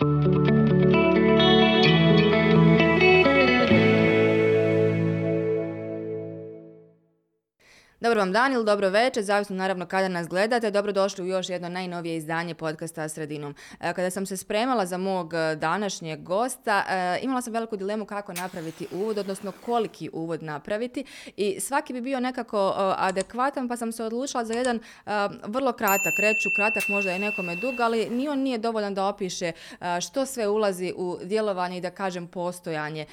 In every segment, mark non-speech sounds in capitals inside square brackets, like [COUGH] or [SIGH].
Thank you. Dobar vam dan ili dobro večer, zavisno naravno kada nas gledate. Dobrodošli u još jedno najnovije izdanje podcasta Sredinom. E, kada sam se spremala za mog e, današnjeg gosta, e, imala sam veliku dilemu kako napraviti uvod, odnosno koliki uvod napraviti i svaki bi bio nekako adekvatan, pa sam se odlučila za jedan vrlo kratak, reću kratak možda je nekome dug, ali ni on nije dovoljan da opiše što sve ulazi u djelovanje i da kažem postojanje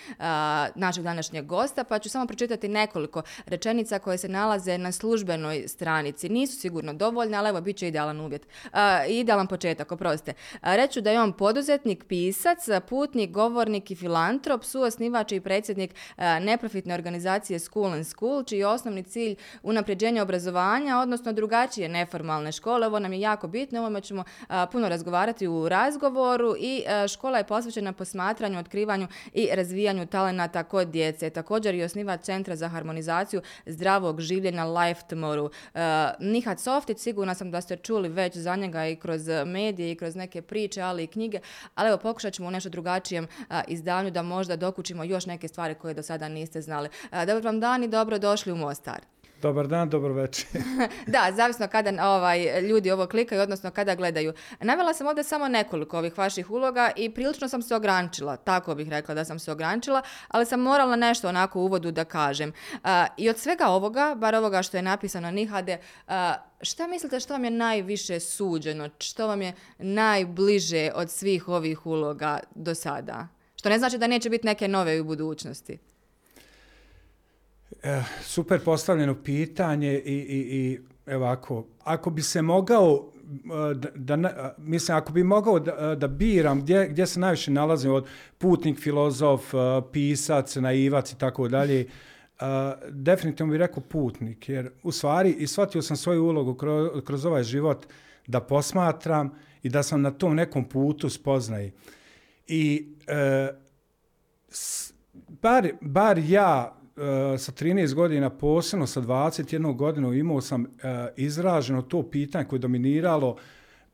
našeg današnjeg gosta, pa ću samo pročitati nekoliko rečenica koje se nalaze na službenoj stranici nisu sigurno dovoljne, ali evo, bit će idealan uvjet. Uh, idealan početak, oprostite. Uh, reću da je on poduzetnik, pisac, putnik, govornik i filantrop, suosnivač i predsjednik uh, neprofitne organizacije School and School, čiji je osnovni cilj unapređenje obrazovanja, odnosno drugačije neformalne škole. Ovo nam je jako bitno, ovome ćemo uh, puno razgovarati u razgovoru i uh, škola je posvećena posmatranju, otkrivanju i razvijanju talenata kod djece. Također i osnivač Centra za harmonizaciju zdravog življenja Life Tomorrow. Uh, Nihat Softić, sigurna sam da ste čuli već za njega i kroz eh, medije i kroz neke priče, ali i knjige, ali evo pokušat ćemo u nešto drugačijem uh, izdanju da možda dokučimo još neke stvari koje do sada niste znali. Eh, uh, dobar vam dan i dobro došli u Mostar. Dobar dan, dobro večer. [LAUGHS] da, zavisno kada ovaj, ljudi ovo klikaju, odnosno kada gledaju. Navela sam ovdje samo nekoliko ovih vaših uloga i prilično sam se ograničila, tako bih rekla da sam se ograničila, ali sam morala nešto onako u uvodu da kažem. Uh, I od svega ovoga, bar ovoga što je napisano Nihade, uh, šta mislite što vam je najviše suđeno, što vam je najbliže od svih ovih uloga do sada? Što ne znači da neće biti neke nove u budućnosti e, super postavljeno pitanje i, i, i evako, ako, bi se mogao eh, da, da, eh, mislim, ako bi mogao da, da biram gdje, gdje se najviše nalazim od putnik, filozof, pisac, naivac i tako dalje, definitivno bih rekao putnik, jer u stvari i shvatio sam svoju ulogu kroz, kroz ovaj život da posmatram i da sam na tom nekom putu spoznaj. I e, s, bar, bar ja sa 13 godina, posebno sa 21 godinu, imao sam uh, izraženo to pitanje koje je dominiralo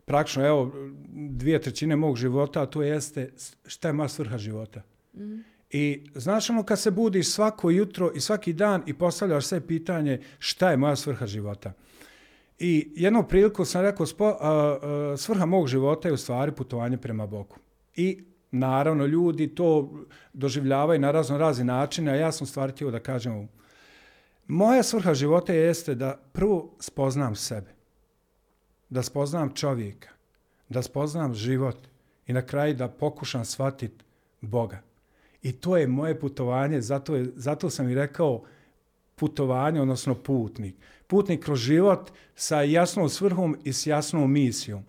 praktično, evo, dvije trećine mog života, a to jeste šta je moja svrha života. Mm. I znaš ono kad se budiš svako jutro i svaki dan i postavljaš sve pitanje šta je moja svrha života. I jednu priliku sam rekao, spo, uh, uh, svrha mog života je u stvari putovanje prema Bogu. I naravno ljudi to doživljavaju na razno razni načine, a ja sam stvartio htio da kažem moja svrha života jeste da prvo spoznam sebe, da spoznam čovjeka, da spoznam život i na kraju da pokušam shvatiti Boga. I to je moje putovanje, zato, je, zato sam i rekao putovanje, odnosno putnik. Putnik kroz život sa jasnom svrhom i s jasnom misijom.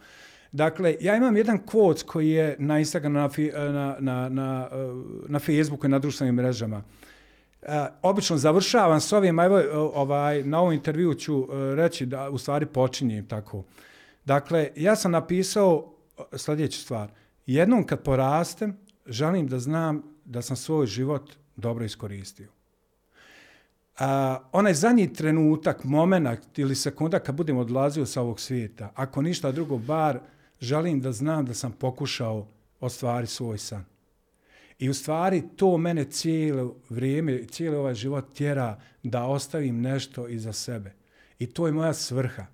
Dakle, ja imam jedan kvot koji je na Instagramu, na, na, na, na, eh, na Facebooku i na društvenim mrežama. Uh, obično završavam s ovim, evo, eh, ovaj, na ovom intervju ću uh, reći da u stvari počinjem tako. Dakle, ja sam napisao sljedeću stvar. Jednom kad porastem, želim da znam da sam svoj život dobro iskoristio. Uh, onaj zadnji trenutak, moment ili sekunda kad budem odlazio sa ovog svijeta, ako ništa drugo, bar želim da znam da sam pokušao ostvari svoj san. I u stvari to mene cijelo vrijeme, cijeli ovaj život tjera da ostavim nešto iza sebe. I to je moja svrha.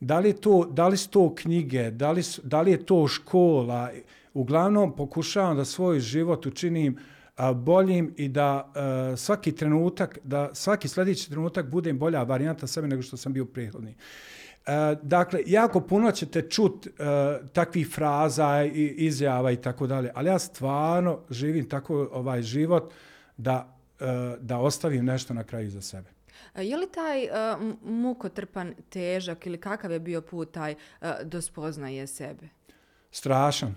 Da li, to, da li su to knjige, da li, su, da li je to škola, uglavnom pokušavam da svoj život učinim a, boljim i da a, svaki trenutak, da svaki sljedeći trenutak budem bolja varijanta sebe nego što sam bio prethodni. E, dakle, jako puno ćete čut uh, takvih fraza i izjava i tako dalje, ali ja stvarno živim tako ovaj život da, uh, da ostavim nešto na kraju za sebe. Je li taj uh, mukotrpan težak ili kakav je bio put taj uh, do spoznaje sebe? Strašan,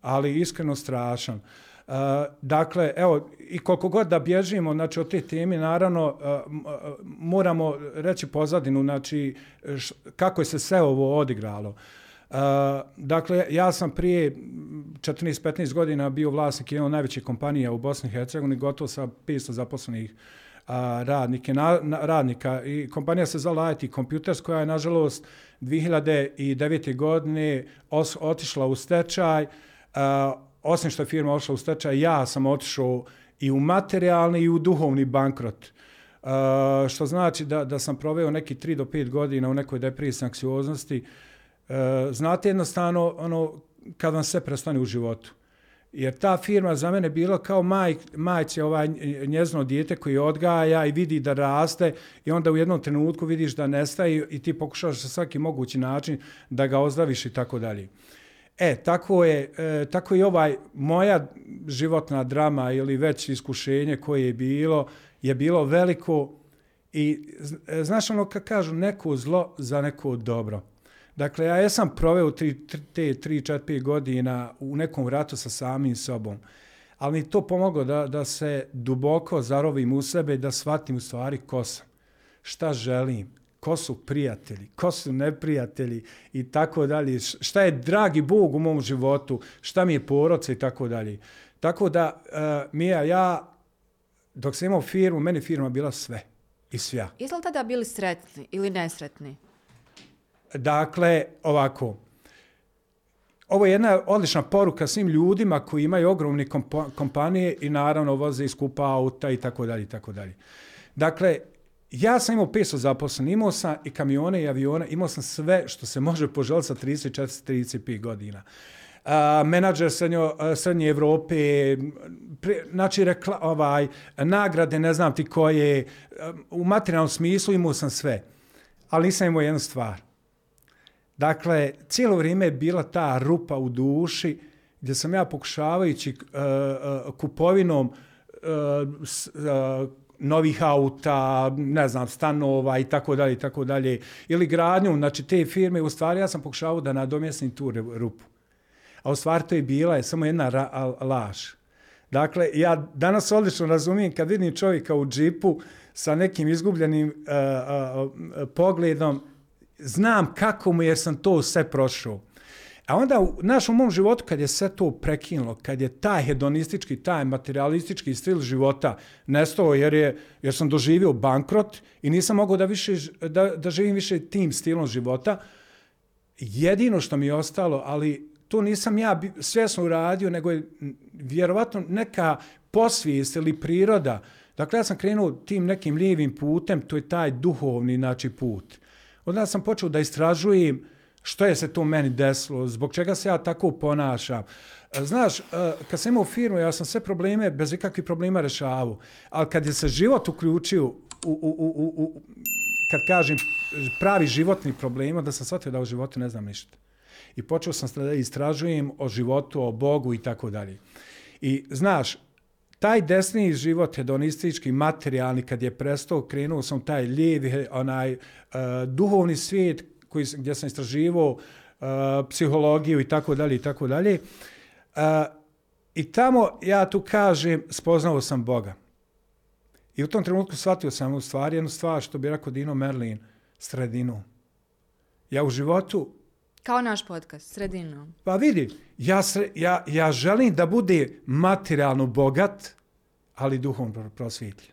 ali iskreno strašan. Uh, Uh, dakle, evo, i koliko god da bježimo znači, od te temi, naravno, uh, moramo reći pozadinu, znači, š, kako je se sve ovo odigralo. Uh, dakle, ja sam prije 14-15 godina bio vlasnik jednog najvećih kompanija u Bosni i Hercegovini, gotovo sa 500 zaposlenih uh, radnike, na, na, radnika. I kompanija se zvala IT Computers, koja je, nažalost, 2009. godine os, otišla u stečaj, uh, osim što je firma ošla u stečaj, ja sam otišao i u materijalni i u duhovni bankrot. Uh, što znači da, da sam proveo neki 3 do 5 godina u nekoj depresiji anksioznosti. Uh, znate jednostavno ono kad vam sve prestane u životu. Jer ta firma za mene bila kao maj, majce ovaj njezno dijete koji odgaja i vidi da raste i onda u jednom trenutku vidiš da nestaje i ti pokušaš sa svaki mogući način da ga ozdraviš i tako dalje. E, tako je, e, tako je ovaj moja životna drama ili već iskušenje koje je bilo, je bilo veliko i e, znaš ono kad kažu neko zlo za neko dobro. Dakle, ja jesam proveo tri, te 3-4 godina u nekom ratu sa samim sobom, ali mi to pomoglo da, da se duboko zarovim u sebe da shvatim u stvari ko sam, šta želim, ko su prijatelji, ko su neprijatelji i tako dalje, šta je dragi Bog u mom životu, šta mi je poroca i tako dalje. Tako da, uh, Mija, ja, dok sam imao firmu, meni firma bila sve i svja. Jesi li tada bili sretni ili nesretni? Dakle, ovako, ovo je jedna odlična poruka svim ljudima koji imaju ogromne kompanije i naravno voze i skupa auta i tako dalje i tako dalje. Dakle, ja sam imao 500 zaposlenih, imao sam i kamione i avione, imao sam sve što se može poželiti sa 34-35 godina. Uh, menadžer srednjo, srednje Evrope, pre, znači rekla, ovaj, nagrade, ne znam ti koje, u materijalnom smislu imao sam sve. Ali nisam imao jednu stvar. Dakle, cijelo vrijeme je bila ta rupa u duši gdje sam ja pokušavajući uh, uh, kupovinom uh, s, uh, novih auta, ne znam, stanova i tako dalje i tako dalje, ili gradnju, znači te firme, u stvari ja sam pokušavao da nadomjesnim tu rupu. A u stvari to je bila je samo jedna ra, laž. Dakle, ja danas odlično razumijem kad vidim čovjeka u džipu sa nekim izgubljenim uh, uh, pogledom, znam kako mu jer sam to sve prošao. A onda u našom mom životu, kad je sve to prekinulo, kad je taj hedonistički, taj materialistički stil života nestao, jer, je, jer sam doživio bankrot i nisam mogao da, više, da, da živim više tim stilom života, jedino što mi je ostalo, ali to nisam ja svjesno uradio, nego je vjerovatno neka posvijest ili priroda. Dakle, ja sam krenuo tim nekim lijevim putem, to je taj duhovni znači, put. Onda sam počeo da istražujem što je se to meni desilo, zbog čega se ja tako ponašam. E, znaš, e, kad sam imao firmu, ja sam sve probleme, bez ikakvih problema rešavao. Ali kad je se život uključio, u, u, u, u, kad kažem pravi životni problem, da sam shvatio da u životu ne znam ništa. I počeo sam da istražujem o životu, o Bogu i tako dalje. I znaš, taj desni život, hedonistički, materijalni, kad je prestao, krenuo sam taj lijevi, onaj uh, duhovni svijet, koji, gdje sam istraživao uh, psihologiju i tako dalje i tako dalje. Uh, I tamo, ja tu kažem, spoznao sam Boga. I u tom trenutku shvatio sam u stvari jednu stvar, što bi rekao Dino Merlin, sredinu. Ja u životu... Kao naš podcast, sredinu. Pa vidi, ja, sre, ja, ja želim da bude materijalno bogat, ali duhom prosvjetljen.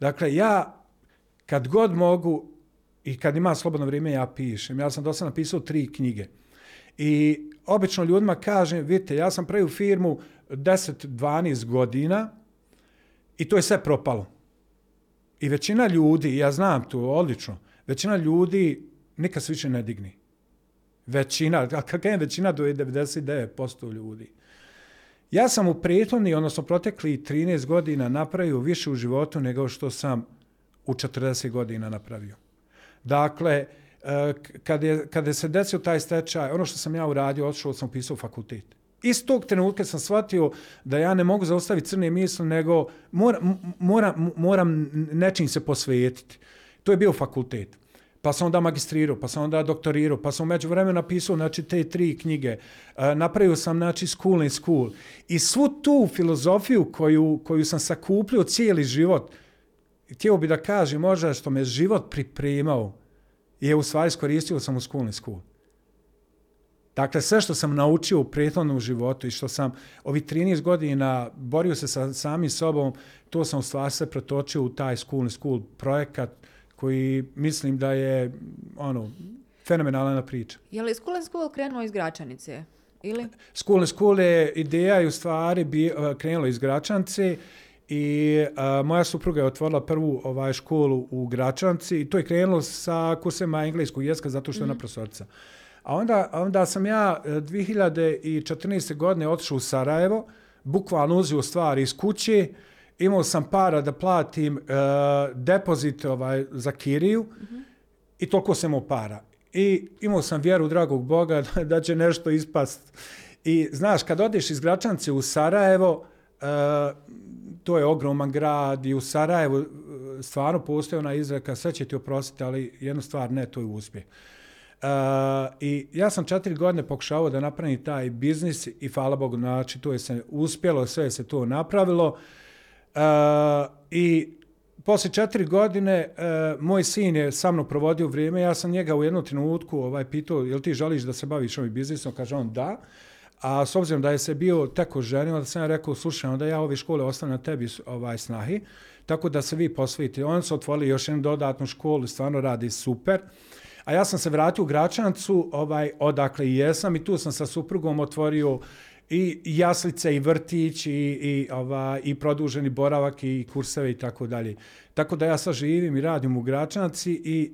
Dakle, ja kad god mogu, i kad ima slobodno vrijeme ja pišem. Ja sam do sada napisao tri knjige. I obično ljudima kažem, vidite, ja sam pravio firmu 10-12 godina i to je sve propalo. I većina ljudi, ja znam to odlično, većina ljudi nikad se više ne digni. Većina, a kakva je većina do 99% ljudi. Ja sam u prethodni, odnosno protekli 13 godina napravio više u životu nego što sam u 40 godina napravio. Dakle, e, kada kad je, kad je se desio taj stečaj, ono što sam ja uradio, odšao sam pisao fakultet. Iz tog trenutka sam shvatio da ja ne mogu zaustaviti crne misle, nego moram, moram, moram nečim se posvetiti. To je bio fakultet. Pa sam onda magistrirao, pa sam onda doktorirao, pa sam umeđu vremena napisao znači, te tri knjige. E, napravio sam znači, School in School. I svu tu filozofiju koju, koju sam sakupljio cijeli život, htio bi da kažem možda što me život pripremao je u stvari skoristio sam u school school. Dakle, sve što sam naučio u prethodnom životu i što sam ovi 13 godina borio se sa samim sobom, to sam u stvari sve pretočio u taj school school projekat koji mislim da je ono, fenomenalna priča. Je li school school krenuo iz Gračanice? ili? School School je ideja i u stvari bi, krenulo iz Gračance i a, moja supruga je otvorila prvu ovaj školu u Gračanci i to je krenulo sa kursima engleskog jezika zato što je mm. ona profesorica. A onda, onda sam ja 2014. E, godine otišao u Sarajevo, bukvalno uzio stvari iz kuće, imao sam para da platim uh, depozit ovaj, za kiriju mm -hmm. i toliko sam imao para. I imao sam vjeru dragog Boga da, [LAUGHS] da će nešto ispast. I znaš, kad odeš iz Gračance u Sarajevo, uh, to je ogroman grad i u Sarajevu e, stvarno postoje ona izreka, sve će ti oprostiti, ali jednu stvar ne, to je uspjeh. Uh, I ja sam četiri godine pokušavao da napravim taj biznis i hvala Bogu, znači to je se uspjelo, sve se to napravilo. Uh, I posle četiri godine uh, moj sin je sa mnom provodio vrijeme, ja sam njega u jednu trenutku ovaj, pitao, jel ti želiš da se baviš ovim biznisom? Kaže on, da. A s obzirom da je se bio teko ženio, da sam ja rekao, slušaj, onda ja ove škole ostavim na tebi ovaj, snahi, tako da se vi posvijete. On su otvorili još jednu dodatnu školu, stvarno radi super. A ja sam se vratio u Gračancu, ovaj, odakle i jesam, i tu sam sa suprugom otvorio i jaslice i vrtić i, i, ova, i produženi boravak i kurseve i tako dalje. Tako da ja sad živim i radim u Gračanci i,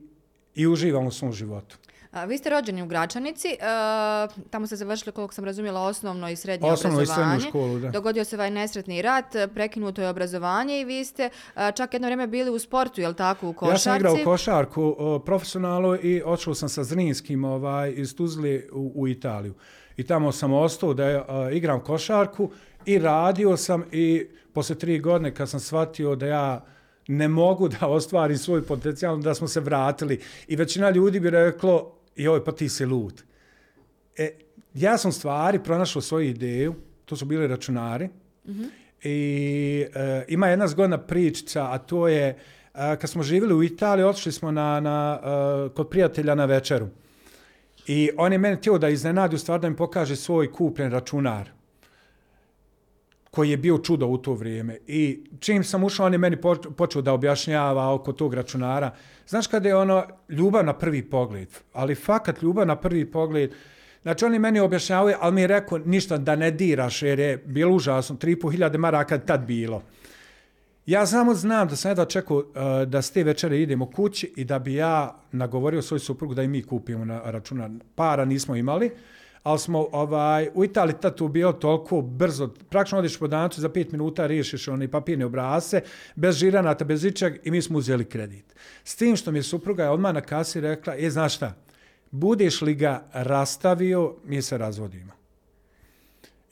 i uživam u svom životu. A, vi ste rođeni u Gračanici, a, tamo ste završili, koliko sam razumjela, osnovno i srednje osnovno obrazovanje. Osnovno i srednju školu, da. Dogodio se ovaj nesretni rat, prekinuto je obrazovanje i vi ste a, čak jedno vrijeme bili u sportu, je li tako, u košarci? Ja sam igrao košarku o, profesionalno i odšao sam sa Zrinskim ovaj, iz Tuzli u, u Italiju. I tamo sam ostao da a, igram košarku i radio sam i posle tri godine kad sam shvatio da ja ne mogu da [LAUGHS] ostvarim svoj potencijal, da smo se vratili. I većina ljudi bi reklo, joj, pa ti si lud. E, ja sam stvari pronašao svoju ideju, to su bili računari, mm -hmm. i e, ima jedna zgodna pričica, a to je, e, kad smo živjeli u Italiji, otišli smo na, na, e, kod prijatelja na večeru. I on je meni htio da iznenadi, u stvari da mi pokaže svoj kupljen računar koji je bio čudo u to vrijeme. I čim sam ušao, on je meni počeo da objašnjava oko tog računara. Znaš kada je ono ljubav na prvi pogled, ali fakat ljubav na prvi pogled, znači oni meni objašnjavaju, ali mi je rekao ništa da ne diraš, jer je bilo užasno, 3.500 maraka tad bilo. Ja samo znam da sam jedva čekao uh, da s te večere idemo kući i da bi ja nagovorio svoj suprugu da i mi kupimo na računa. Para nismo imali, ali smo ovaj, u Italiji tu bio toliko brzo, praktično odiš po dancu, za 5 minuta riješiš one papirne obrase, bez žiranata, bez ičeg i mi smo uzeli kredit. S tim što mi je supruga odmah na kasi rekla, je, znaš šta, budeš li ga rastavio, mi se razvodimo.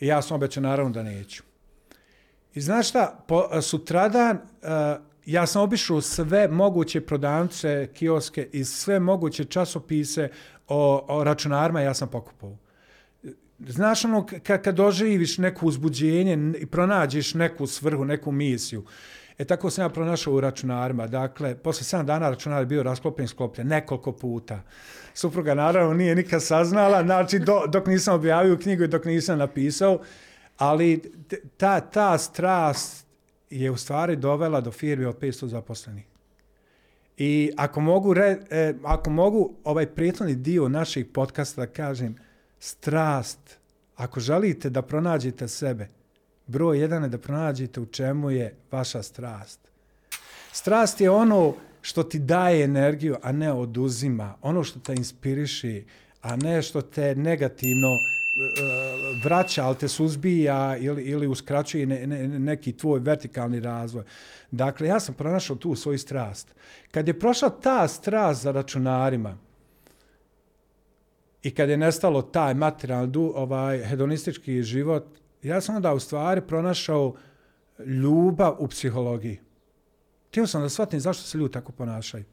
I ja sam obećao naravno da neću. I znaš šta, po, sutradan uh, ja sam obišao sve moguće prodavnice, kioske i sve moguće časopise o, o računarima ja sam pokupao znaš ono, kad, kad doživiš neku uzbuđenje i pronađeš neku svrhu, neku misiju, e tako sam ja pronašao u računarima. Dakle, posle 7 dana računar je bio rasklopljen, sklopljen nekoliko puta. Supruga naravno nije nikad saznala, znači do, dok nisam objavio knjigu i dok nisam napisao, ali ta, ta strast je u stvari dovela do firme od 500 zaposlenih. I ako mogu, re, e, ako mogu ovaj prijetljeni dio naših podcasta da kažem, strast, ako želite da pronađete sebe, broj jedan je da pronađete u čemu je vaša strast. Strast je ono što ti daje energiju, a ne oduzima. Ono što te inspiriši, a ne što te negativno uh, vraća, ali te suzbija ili, ili uskraćuje ne, ne, neki tvoj vertikalni razvoj. Dakle, ja sam pronašao tu svoju strast. Kad je prošla ta strast za računarima, I kad je nestalo taj materijalni, ovaj, hedonistički život, ja sam onda u stvari pronašao ljubav u psihologiji. Htio sam da shvatim zašto se ljudi tako ponašaju.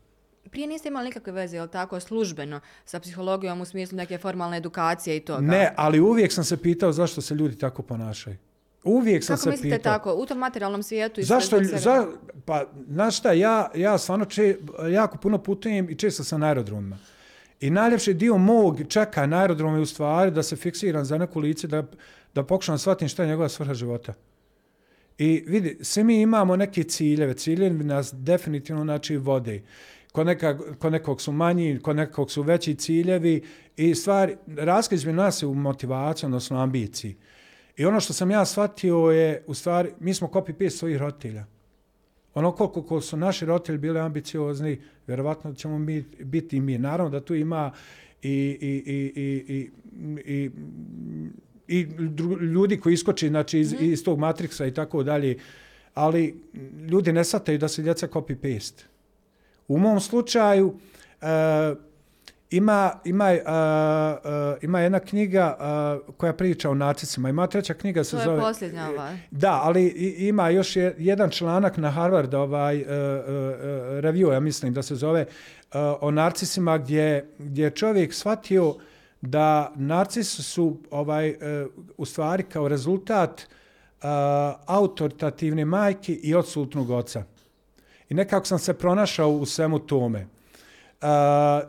Prije niste imali nikakve veze, ili tako, službeno sa psihologijom u smislu neke formalne edukacije i toga? Ne, ali uvijek sam se pitao zašto se ljudi tako ponašaju. Uvijek sam Kako se pitao. Kako mislite tako, u tom materijalnom svijetu? I zašto, za, pa, znaš šta, ja, ja stvarno če, jako puno putujem i često sam na aerodromima. I najljepši dio mog čeka na aerodromu je u stvari da se fiksiram za neku lice, da, da pokušam shvatim šta je njegova svrha života. I vidi, svi mi imamo neke ciljeve, ciljevi nas definitivno znači vode. kod, neka, kod nekog su manji, kod nekog su veći ciljevi i stvari, raskaz bi nas je u motivaciji, odnosno ambiciji. I ono što sam ja shvatio je, u stvari, mi smo copy-paste svojih roditelja. Ono koliko, koliko su naši roditelji bili ambiciozni, vjerovatno ćemo mi, biti i mi. Naravno da tu ima i, i, i, i, i, i, i ljudi koji iskoči znači, iz, mm iz tog matriksa i tako dalje, ali ljudi ne sataju da se djeca copy-paste. U mom slučaju, uh, ima, ima, uh, uh, ima jedna knjiga uh, koja priča o nacicima. Ima treća knjiga se zove... To je posljednja ovaj. Da, ali ima još jedan članak na Harvard ovaj, uh, uh, review, ja mislim da se zove uh, o narcisima gdje, gdje čovjek shvatio da narcis su ovaj, uh, u stvari kao rezultat uh, autoritativne majke i odsutnog oca. I nekako sam se pronašao u svemu tome. Uh,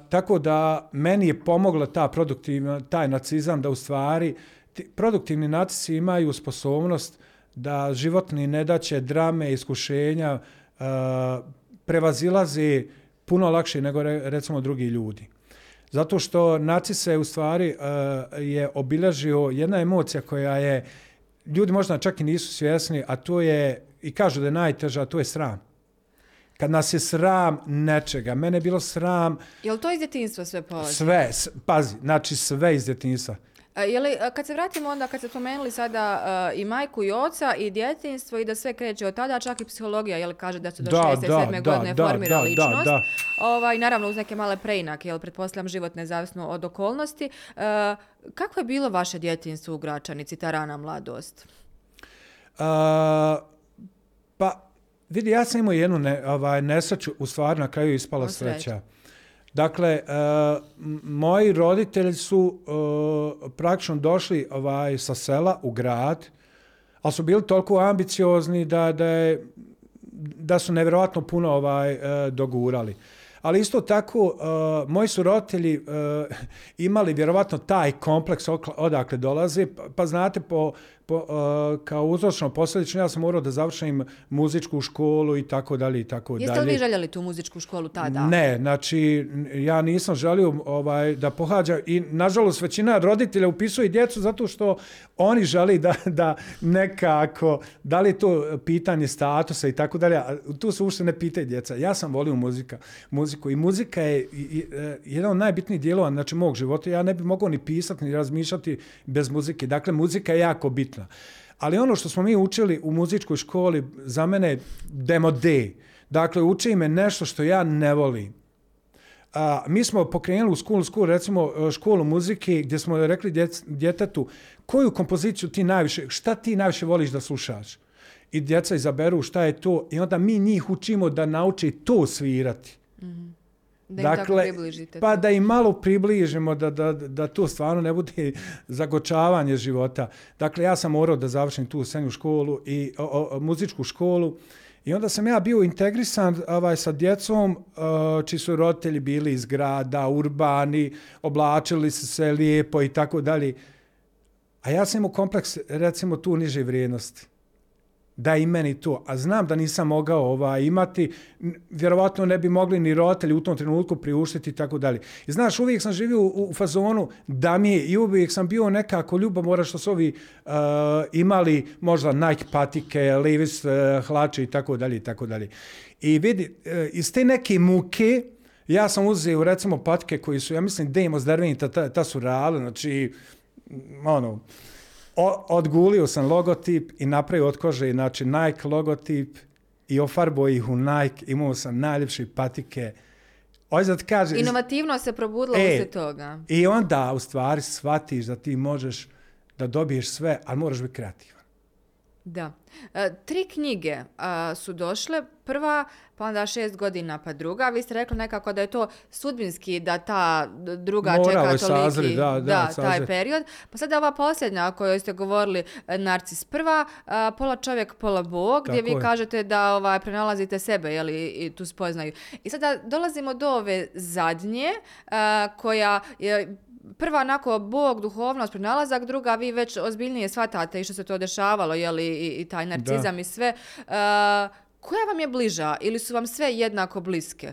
tako da meni je pomogla ta produktivna, taj nacizam da u stvari ti, produktivni nacisi imaju sposobnost da životni nedaće, drame, iskušenja uh, prevazilaze puno lakše nego re, recimo drugi ljudi. Zato što nacise u stvari uh, je obilažio jedna emocija koja je ljudi možda čak i nisu svjesni, a to je i kažu da je najteža, a to je sram kad nas je sram nečega. Mene je bilo sram... Je li to iz djetinstva sve polazi? Sve, pazi, znači sve iz djetinstva. A, je li, kad se vratimo onda, kad se pomenuli sada uh, i majku i oca i djetinstvo i da sve kreće od tada, čak i psihologija, je li kaže da se do 6-7 godine da, formira da, ličnost. Da, da. Ovaj, naravno uz neke male preinake, jel pretpostavljam život nezavisno od okolnosti. Uh, kako je bilo vaše djetinstvo u Gračanici, ta rana mladost? Uh, pa, Vidi, ja sam imao jednu ne, ovaj, nesreću, u stvari na kraju ispala o, sreća. Dakle, uh, moji roditelji su uh, praktično došli ovaj, sa sela u grad, ali su bili toliko ambiciozni da, da, je, da su nevjerovatno puno ovaj, uh, dogurali. Ali isto tako, uh, moji su roditelji uh, [LAUGHS] imali vjerovatno taj kompleks odakle dolaze, pa, pa znate, po, po, uh, kao uzročno posljedično ja sam morao da završim muzičku školu i tako dalje i tako dalje. Jeste li vi željeli tu muzičku školu tada? Ne, znači ja nisam želio ovaj, da pohađa i nažalost većina roditelja upisuje djecu zato što oni želi da, da nekako, da li to pitanje statusa i tako dalje, tu se ušte ne pitaju djeca. Ja sam volio muzika, muziku i muzika je e, jedan od najbitnijih dijelova znači, mog života. Ja ne bi mogao ni pisati ni razmišljati bez muzike. Dakle, muzika je jako bitna bitna. Ali ono što smo mi učili u muzičkoj školi, za mene je demo D. Dakle, uči me nešto što ja ne volim. A, mi smo pokrenuli u school, school, recimo e, školu muzike, gdje smo rekli djec, djetetu koju kompoziciju ti najviše, šta ti najviše voliš da slušaš. I djeca izaberu šta je to i onda mi njih učimo da nauči to svirati. Mm -hmm. Da dakle, tako približite. Pa da im malo približimo, da, da, da to stvarno ne bude [LAUGHS] zagočavanje života. Dakle, ja sam morao da završim tu srednju školu i o, o, muzičku školu. I onda sam ja bio integrisan ovaj, sa djecom, uh, čiji su roditelji bili iz grada, urbani, oblačili su se lijepo i tako dalje. A ja sam imao kompleks, recimo, tu niže vrijednosti da i meni to. A znam da nisam mogao ova, imati, vjerovatno ne bi mogli ni roditelji u tom trenutku priuštiti i tako dalje. I znaš, uvijek sam živio u, u fazonu da mi je, i uvijek sam bio nekako ljubomora što su ovi uh, imali možda Nike patike, Levi's uh, hlače i tako dalje i tako dalje. I vidi, uh, iz te neke muke, ja sam uzeo recimo patike koji su, ja mislim, Demos Derveni, ta, ta, ta su reale, znači, ono, odgulio sam logotip i napravio od kože znači Nike logotip i ofarbo ih u Nike, imao sam najljepše patike. Ozad kaže... Inovativno se probudilo e, se toga. I onda u stvari shvatiš da ti možeš da dobiješ sve, ali moraš biti kreativan. Da. E, tri knjige a, su došle. Prva, pa onda šest godina, pa druga. Vi ste rekli nekako da je to sudbinski, da ta druga Moralo čeka toliki sazri, da, da, da, taj period. Pa sada ova posljednja o kojoj ste govorili, e, Narcis prva, a, pola čovjek, pola bog, Tako gdje vi je. kažete da ovaj, prenalazite sebe jeli, i tu spoznaju. I sada dolazimo do ove zadnje, a, koja je prva onako bog, duhovnost, pronalazak, druga vi već ozbiljnije shvatate i što se to dešavalo, jeli, i, i taj narcizam da. i sve. Uh, koja vam je bliža ili su vam sve jednako bliske?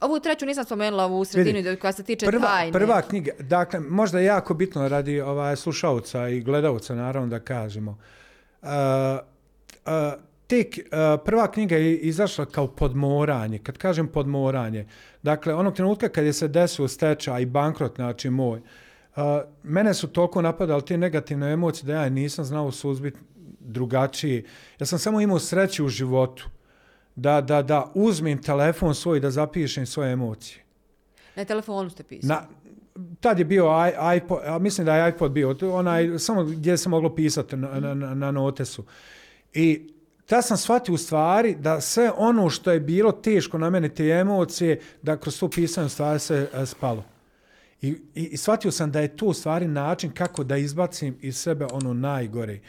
Ovu treću nisam spomenula, ovu u sredini vidi, koja se tiče prva, tajne. Prva knjiga, dakle, možda je jako bitno radi ovaj, slušalca i gledalca, naravno da kažemo. Uh, uh, tek, uh, prva knjiga je izašla kao podmoranje. Kad kažem podmoranje, dakle, onog trenutka kad je se desio stečaj i bankrot, znači moj, uh, mene su toliko napadali te negativne emocije da ja nisam znao suzbiti drugačije. Ja sam samo imao sreću u životu da, da, da uzmem telefon svoj da zapišem svoje emocije. Na telefonu ste pisali? Na, tad je bio iPod, mislim da je iPod bio, onaj, samo gdje se moglo pisati na, na, na notesu. I ta sam shvatio u stvari da sve ono što je bilo teško na mene, te emocije, da kroz to pisanje stvari se uh, spalo. I, i, I shvatio sam da je to u stvari način kako da izbacim iz sebe ono najgore. Uh,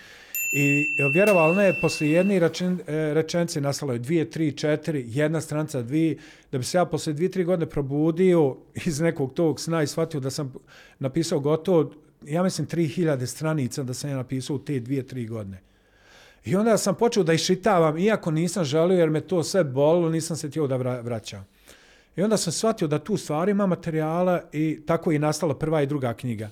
I vjerovali ne, posle jedne rečen, e, rečence nastalo je dvije, tri, četiri, jedna stranca, dvije, da bi se ja posle dvije, tri godine probudio iz nekog tog sna i shvatio da sam napisao gotovo, ja mislim, tri hiljade stranica da sam ja napisao u te dvije, tri godine. I onda sam počeo da išitavam, iako nisam želio, jer me to sve bolilo, nisam se tijelo da vraćam. I onda sam shvatio da tu stvari ima materijala i tako je nastala prva i druga knjiga.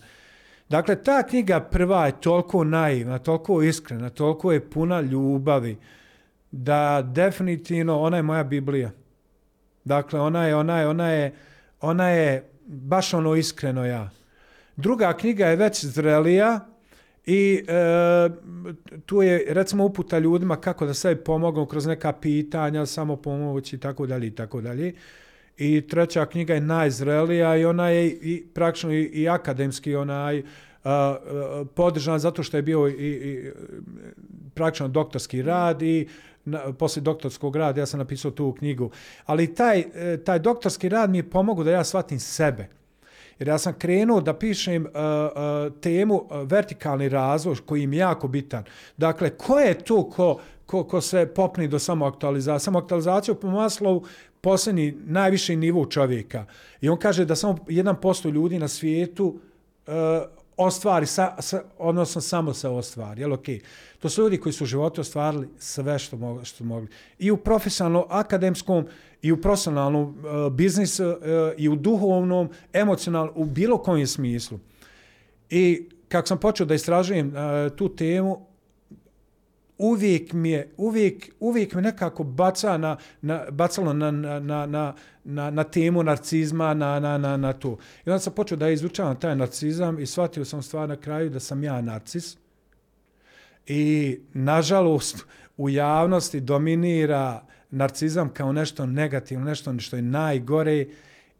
Dakle, ta knjiga prva je toliko naivna, toliko iskrena, toliko je puna ljubavi, da definitivno ona je moja Biblija. Dakle, ona je, ona je, ona je, ona je baš ono iskreno ja. Druga knjiga je već zrelija i e, tu je, recimo, uputa ljudima kako da sebi pomognu kroz neka pitanja, samo pomoći i tako dalje i tako dalje. I treća knjiga je najzrelija i ona je i praktično i, i akademski onaj uh, uh podržana zato što je bio i, i praktično doktorski rad i na, posle doktorskog rada ja sam napisao tu knjigu. Ali taj, uh, taj doktorski rad mi je pomogao da ja shvatim sebe. Jer ja sam krenuo da pišem uh, uh, temu uh, vertikalni razvoj koji im jako bitan. Dakle, ko je to ko, ko, ko se popni do samoaktualizacije? Samoaktualizaciju po Maslovu posljednji najviši nivo čovjeka. I on kaže da samo 1% ljudi na svijetu uh, ostvari, sa, sa, odnosno samo se ostvari. Jel, okay. To su ljudi koji su u životu ostvarili sve što, mogli, što mogli. I u profesionalnom, akademskom, i u profesionalnom uh, biznisu, uh, i u duhovnom, emocionalnom, u bilo kojem smislu. I kako sam počeo da istražujem uh, tu temu, uvijek mi je, uvijek, uvijek me nekako baca na, na, bacalo na, na, na, na, na, na temu narcizma, na, na, na, na to. I onda sam počeo da izučavam taj narcizam i shvatio sam stvar na kraju da sam ja narcis. I, nažalost, u javnosti dominira narcizam kao nešto negativno, nešto što je najgore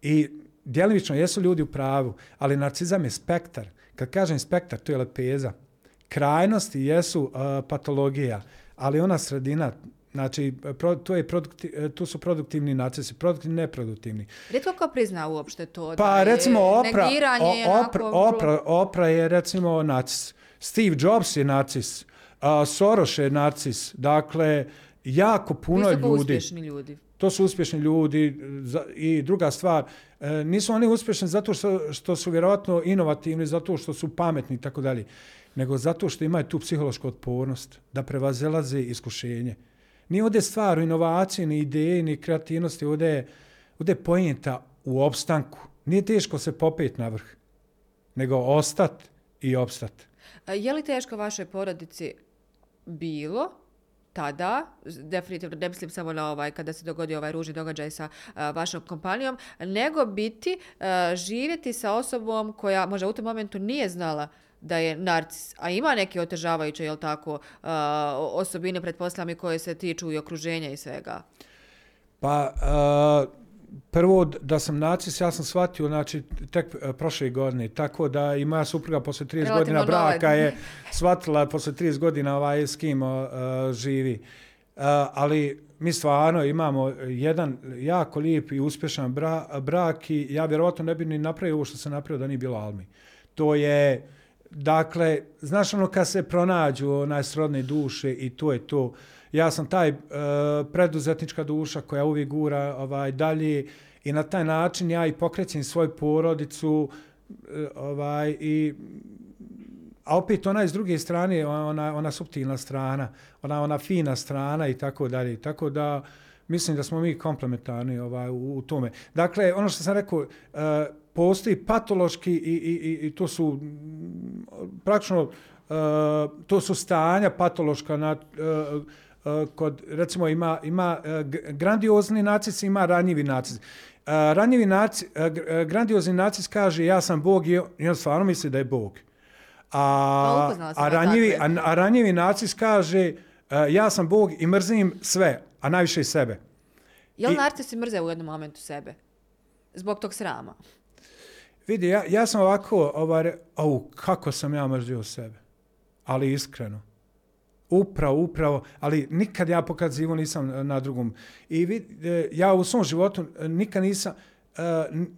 i djelimično jesu ljudi u pravu, ali narcizam je spektar. Kad kažem spektar, to je lepeza krajnosti jesu uh, patologija, ali ona sredina, znači, pro, to, je produkti, to su produktivni narcisi, produktivni, neproduktivni. Rijetko ko prizna uopšte to? Pa, recimo, opra, o, opra, opra, opra je, recimo, narcis. Steve Jobs je narcis. Uh, Soros je narcis. Dakle, jako puno Visoko ljudi. uspješni ljudi. To su uspješni ljudi i druga stvar, e, nisu oni uspješni zato što, što su vjerovatno inovativni, zato što su pametni i tako dalje nego zato što imaju tu psihološku otpornost da prevazelaze iskušenje. Nije ovdje stvar u inovaciji, ni ideje, ni kreativnosti, ovdje je, ovdje je pojenta u opstanku. Nije teško se popet na vrh, nego ostat i opstat. E, je li teško vašoj porodici bilo tada, definitivno ne mislim samo na ovaj, kada se dogodio ovaj ružni događaj sa uh, vašom kompanijom, nego biti, uh, živjeti sa osobom koja možda u tom momentu nije znala uh, da je narcis, a ima neke otežavajuće, jel tako, uh, osobine, pretpostavljam i koje se tiču i okruženja i svega? Pa, uh, prvo da sam narcis, ja sam shvatio, znači, tek uh, prošle godine, tako da i moja supruga posle 30 Relativno godina braka nove. je shvatila posle 30 godina ovaj, s kim uh, živi. Uh, ali mi stvarno imamo jedan jako lijep i uspješan bra, brak i ja vjerovatno ne bi ni napravio ovo što sam napravio da nije bilo Almi. To je, Dakle, znaš ono kad se pronađu onaj srodne duše i to je to. Ja sam taj uh, preduzetnička duša koja uvijek gura ovaj, dalje i na taj način ja i pokrećem svoju porodicu uh, ovaj, i a opet ona iz druge strane, ona, ona subtilna strana, ona, ona fina strana i tako dalje. Tako da mislim da smo mi komplementarni ovaj, u, u tome. Dakle, ono što sam rekao, uh, postoji patološki i, i, i, i to su praktično uh, to su stanja patološka na, uh, uh, kod, recimo, ima, ima grandiozni nacis, ima ranjivi nacis. Uh, ranjivi nacis, uh, grandiozni nacis kaže ja sam Bog i on stvarno misli da je Bog. Pa A, a, ranjivi, a, a ranjivi nacis kaže uh, ja sam Bog i mrzim sve, a najviše sebe. Je li I, narcis i mrze u jednom momentu sebe? Zbog tog srama? Vidi, ja, ja sam ovako, ovaj, au, kako sam ja mrzio sebe. Ali iskreno. Upravo, upravo, ali nikad ja pokazivo nisam e, na drugom. I vid, e, ja u svom životu e, nikad nisam, uh,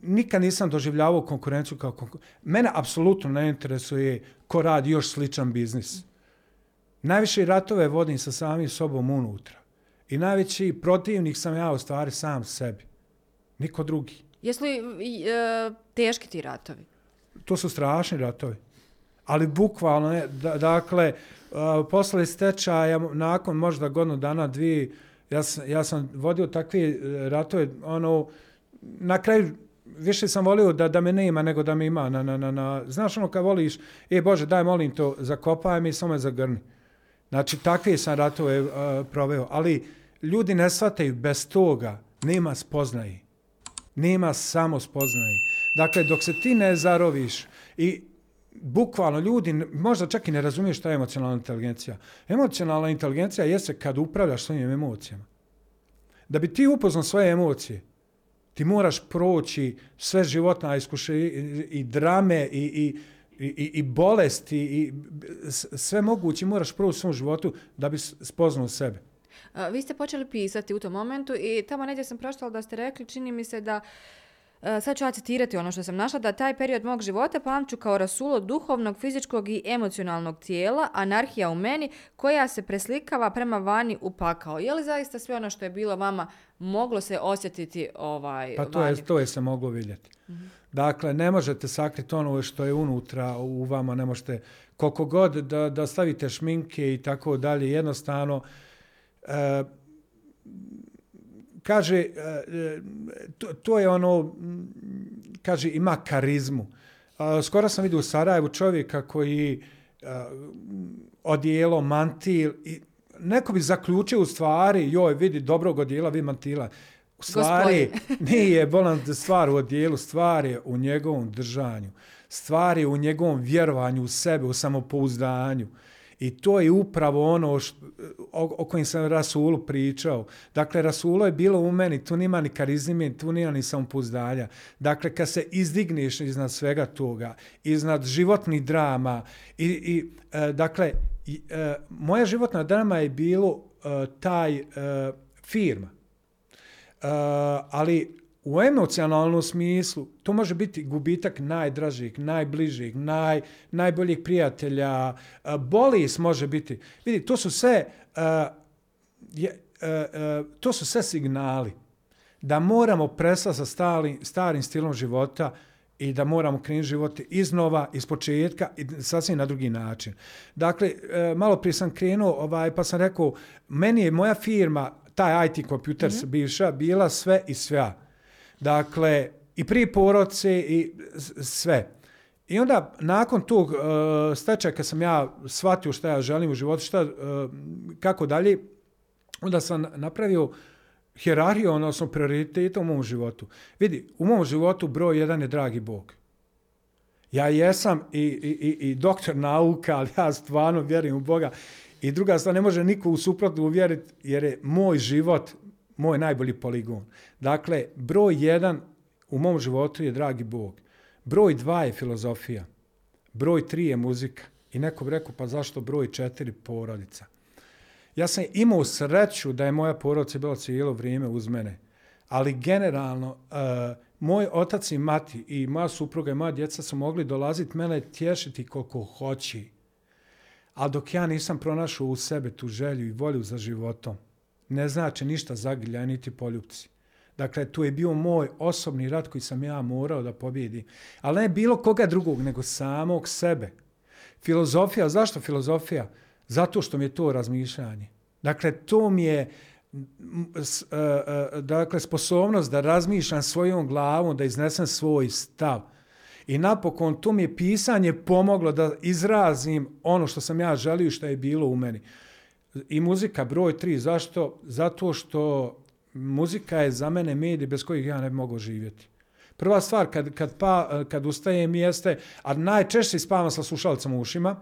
nikad nisam doživljavao konkurenciju kao konkurenciju. Mene apsolutno ne interesuje ko radi još sličan biznis. Najviše ratove vodim sa samim sobom unutra. I najveći protivnik sam ja u stvari sam sebi. Niko drugi. Jesu li uh, teški ti ratovi? To su strašni ratovi. Ali bukvalno, ne, da, dakle, uh, posle stečaja, nakon možda godinu dana, dvije, ja, sam, ja sam vodio takve e, ratove, ono, na kraju više sam volio da, da me nema nego da me ima. Na, na, na, na. Znaš ono kad voliš, e Bože, daj molim to, zakopaj mi, samo me zagrni. Znači, takve sam ratove uh, proveo. Ali ljudi ne shvataju bez toga, nema spoznaje nema samo spoznaje. Dakle, dok se ti ne zaroviš i bukvalno ljudi možda čak i ne razumiju šta je emocionalna inteligencija. Emocionalna inteligencija jeste kad upravljaš svojim emocijama. Da bi ti upoznao svoje emocije, ti moraš proći sve životna iskuše i, i drame i, i, i, i bolesti i sve moguće moraš proći u svom životu da bi spoznao sebe. Vi ste počeli pisati u tom momentu i tamo negdje sam proštala da ste rekli, čini mi se da Sad ću ja citirati ono što sam našla, da taj period mog života pamću kao rasulo duhovnog, fizičkog i emocionalnog tijela, anarhija u meni, koja se preslikava prema vani u pakao. Je li zaista sve ono što je bilo vama moglo se osjetiti ovaj, Pa to je, to je se moglo vidjeti. Mm -hmm. Dakle, ne možete sakriti ono što je unutra u vama, ne možete koliko god da, da stavite šminke i tako dalje, jednostavno, uh, kaže, to, to je ono, kaže, ima karizmu. Skoro sam vidio u Sarajevu čovjeka koji odijelo, mantil, i neko bi zaključio u stvari, joj, vidi, dobrog odijela, vi mantila. U stvari, [LAUGHS] nije bolan stvar u odijelu, stvar je u njegovom držanju. Stvar je u njegovom vjerovanju u sebe, u samopouzdanju. I to je upravo ono što, o, o kojem sam Rasulu pričao. Dakle, Rasulo je bilo u meni, tu nima ni karizme, tu nima ni samopuzdalja. Dakle, kad se izdigneš iznad svega toga, iznad životnih drama, i, i e, dakle, i, e, moja životna drama je bilo e, taj e, firma. E, ali u emocionalnom smislu to može biti gubitak najdražih, najbližih, naj, najboljih prijatelja, bolis može biti. Vidi, to su sve uh, je, uh, uh, to su sve signali da moramo prestati sa stali, starim stilom života i da moramo krenuti život iznova, iz početka i sasvim na drugi način. Dakle, malo prije sam krenuo, ovaj, pa sam rekao, meni je moja firma, taj IT kompjuter mm -hmm. bivša, bila sve i sve. Dakle, i prije poroce i sve. I onda, nakon tog uh, stečaja, kad sam ja shvatio šta ja želim u životu, šta, uh, kako dalje, onda sam napravio hjerarhiju, odnosno prioriteta u mom životu. Vidi, u mom životu broj jedan je dragi Bog. Ja jesam i, i, i, i doktor nauka, ali ja stvarno vjerujem u Boga. I druga stvar, ne može niko u suprotnu uvjeriti, jer je moj život moj najbolji poligon. Dakle, broj jedan u mom životu je dragi Bog. Broj dva je filozofija. Broj tri je muzika. I neko bi rekao, pa zašto broj četiri porodica? Ja sam imao sreću da je moja porodica bila cijelo vrijeme uz mene. Ali generalno, uh, moj otac i mati i moja supruga i moja djeca su mogli dolaziti mene tješiti koliko hoći. A dok ja nisam pronašao u sebe tu želju i volju za životom, ne znači ništa zagilja, niti poljupci. Dakle, tu je bio moj osobni rat koji sam ja morao da pobjedim. Ali ne bilo koga drugog, nego samog sebe. Filozofija, zašto filozofija? Zato što mi je to razmišljanje. Dakle, to mi je e, e, dakle, sposobnost da razmišljam svojom glavom, da iznesem svoj stav. I napokon to mi je pisanje pomoglo da izrazim ono što sam ja želio i što je bilo u meni. I muzika broj tri. Zašto? Zato što muzika je za mene medij bez kojih ja ne mogao živjeti. Prva stvar, kad, kad, pa, kad ustajem jeste, a najčešće spavam sa slušalicom u ušima,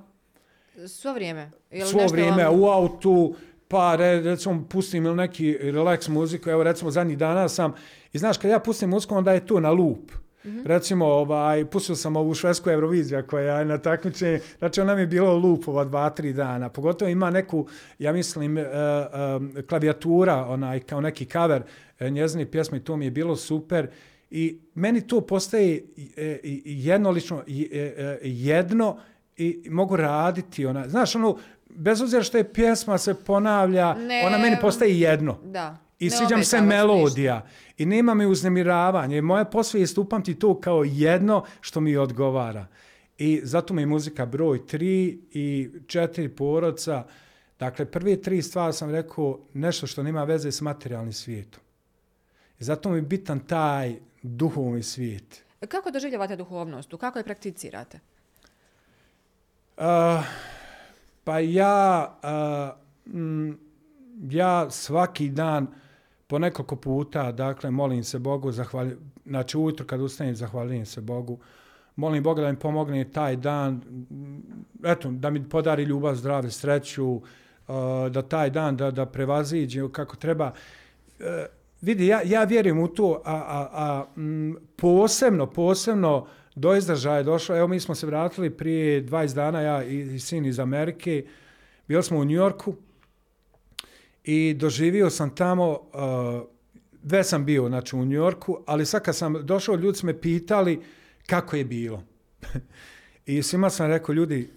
Svo vrijeme. Jel svo nešto vrijeme vam- u autu, pa re, recimo pustim ili neki relax muziku, evo recimo zadnjih dana sam, i znaš kad ja pustim muziku onda je to na loop. Mhm. Recimo, ovaj, pustio sam ovu švedsku Euroviziju koja je na takmičenju, znači ona mi je bilo loop ova dva, tri dana. Pogotovo ima neku, ja mislim, uh, uh, klavijatura, onaj, kao neki cover uh, njezini pjesme, to mi je bilo super. I meni to postaje e, jednolično e, e, jedno i mogu raditi. Ona, znaš, ono, bez obzira što je pjesma se ponavlja, Ne. ona meni postaje jedno. Da. I Ne sviđa mi ometa se melodija. I nema mi uznemiravanje. Moja posvijest upamti to kao jedno što mi odgovara. I zato mi je muzika broj tri i četiri porodca. Dakle, prvi tri stvari sam rekao nešto što nema veze s materijalnim svijetom. I zato mi je bitan taj duhovni svijet. Kako doživljavate duhovnost? Kako je prakticirate? Uh, pa ja, uh, mm, ja svaki dan po nekoliko puta, dakle, molim se Bogu, zahvali, znači ujutro kad ustanem, zahvalim se Bogu, molim Boga da mi pomogne taj dan, eto, da mi podari ljubav, zdravlje, sreću, uh, da taj dan da, da prevaziđe kako treba. Uh, vidi, ja, ja vjerujem u to, a, a, a m, posebno, posebno do izražaja je došlo, evo mi smo se vratili prije 20 dana, ja i, i sin iz Amerike, bili smo u Njorku i doživio sam tamo, uh, već sam bio znači, u Njorku, ali sad kad sam došao, ljudi su me pitali kako je bilo. [LAUGHS] I svima sam rekao, ljudi,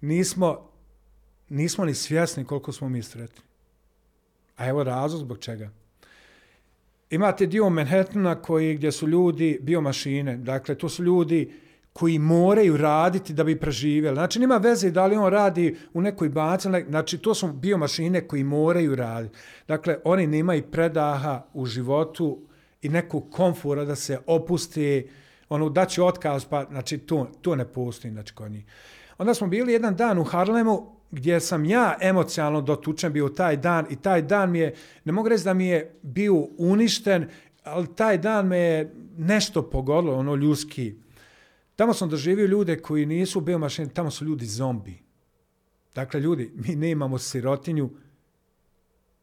nismo, nismo ni svjesni koliko smo mi sretni. A evo razlog zbog čega. Imate dio Manhattana koji, gdje su ljudi biomašine. Dakle, to su ljudi koji moraju raditi da bi preživjeli. Znači, nema veze da li on radi u nekoj banci, znači, to su biomašine koji moraju raditi. Dakle, oni nemaju predaha u životu i nekog komfora da se opusti, ono, da će otkaz, pa, znači, to, to ne postoji, znači, kod njih. Onda smo bili jedan dan u Harlemu, gdje sam ja emocionalno dotučen bio taj dan i taj dan mi je, ne mogu reći da mi je bio uništen, ali taj dan me je nešto pogodilo, ono ljudski. Tamo sam doživio ljude koji nisu biomašine, tamo su ljudi zombi. Dakle, ljudi, mi ne imamo sirotinju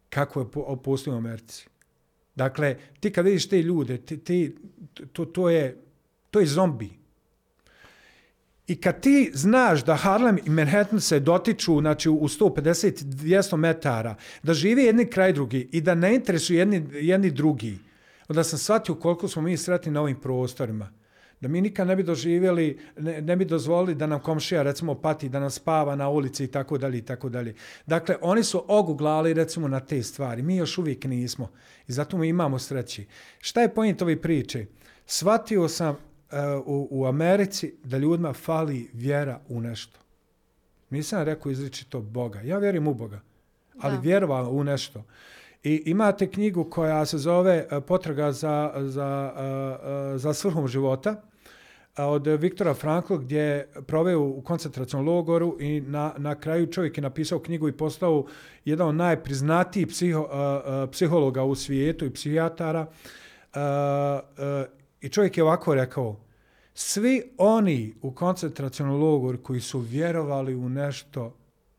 kako je po- postoji u Americi. Dakle, ti kad vidiš te ljude, ti, ti, to, to, je, to je zombi. I kad ti znaš da Harlem i Manhattan se dotiču znači, u 150-200 metara, da žive jedni kraj drugi i da ne interesuju jedni, jedni drugi, onda sam shvatio koliko smo mi sretni na ovim prostorima. Da mi nikad ne bi doživjeli, ne, ne bi dozvolili da nam komšija recimo pati, da nam spava na ulici i tako dalje i tako dalje. Dakle, oni su oguglali recimo na te stvari. Mi još uvijek nismo. I zato mi imamo sreći. Šta je pojent ove priče? Shvatio sam uh, u, u Americi da ljudima fali vjera u nešto. Nisam rekao izričito Boga. Ja vjerujem u Boga. Ali Da. vjerova u nešto. I imate knjigu koja se zove uh, Potraga za, za, uh, za svrhom života od Viktora Frankla gdje je proveo u koncentracijom logoru i na, na kraju čovjek je napisao knjigu i postao jedan od najpriznatijih psiho, uh, psihologa u svijetu i psihijatara. Uh, uh, I čovjek je ovako rekao, svi oni u koncentracijom logoru koji su vjerovali u nešto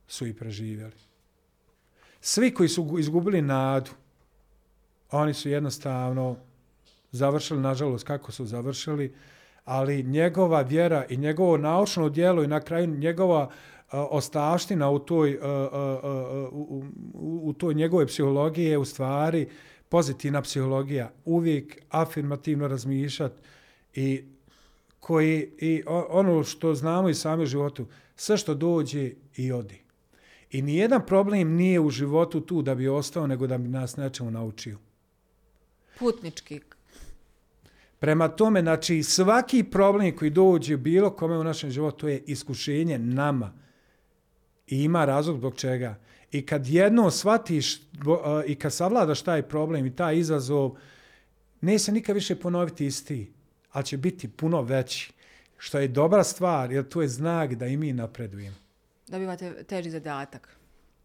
su i preživjeli. Svi koji su izgubili nadu, oni su jednostavno završili, nažalost, kako su završili, ali njegova vjera i njegovo naučno djelo i na kraju njegova e, ostavština u toj, e, e, u, u, u toj njegove psihologije je u stvari pozitivna psihologija. Uvijek afirmativno razmišljati i koji i ono što znamo i sami u životu, sve što dođe i odi. I nijedan problem nije u životu tu da bi ostao, nego da bi nas nečemu naučio. Putnički. Prema tome, znači, svaki problem koji dođe bilo kome u našem životu je iskušenje nama. I ima razlog zbog čega. I kad jedno shvatiš i kad savladaš taj problem i taj izazov, ne se nikad više ponoviti isti, ali će biti puno veći. Što je dobra stvar, jer to je znak da i mi napredujemo. Dobivate teži zadatak.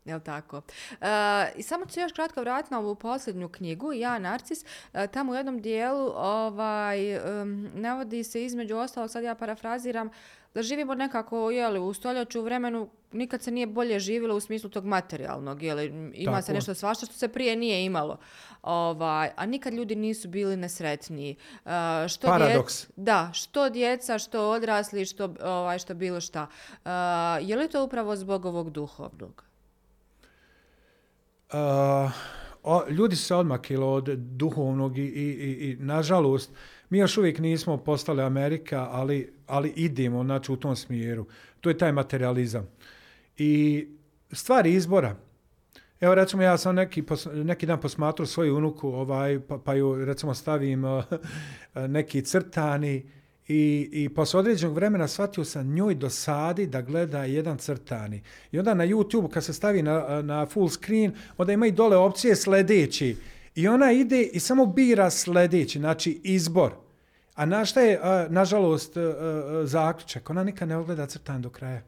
Jel tako? E, I samo ću još kratko vratiti na ovu posljednju knjigu, Ja, Narcis. E, tamo u jednom dijelu ovaj, em, navodi se između ostalog, sad ja parafraziram, da živimo nekako jeli, u stoljeću u vremenu nikad se nije bolje živjelo u smislu tog materijalnog, jeli, ima Tako se nešto svašta što se prije nije imalo. Ovaj, a nikad ljudi nisu bili nesretniji. E, što Paradoks. dje- da, što djeca, što odrasli, što, ovaj, što bilo šta. E, je li to upravo zbog ovog duhovnog? Uh, o, ljudi se odmakilo od duhovnog i, i, i, i nažalost, mi još uvijek nismo postali Amerika, ali, ali idemo znači, u tom smjeru. To je taj materializam. I stvari izbora. Evo recimo ja sam neki, pos- neki dan posmatrao svoju unuku ovaj, pa, pa ju recimo stavim uh, neki crtani i, i posle određenog vremena shvatio sam njoj dosadi da gleda jedan crtani. I onda na YouTube kad se stavi na, na full screen, onda ima i dole opcije sledeći. I ona ide i samo bira sledeći, znači izbor. A na šta je, nažalost, zaključak? Ona nikad ne ogleda crtan do kraja.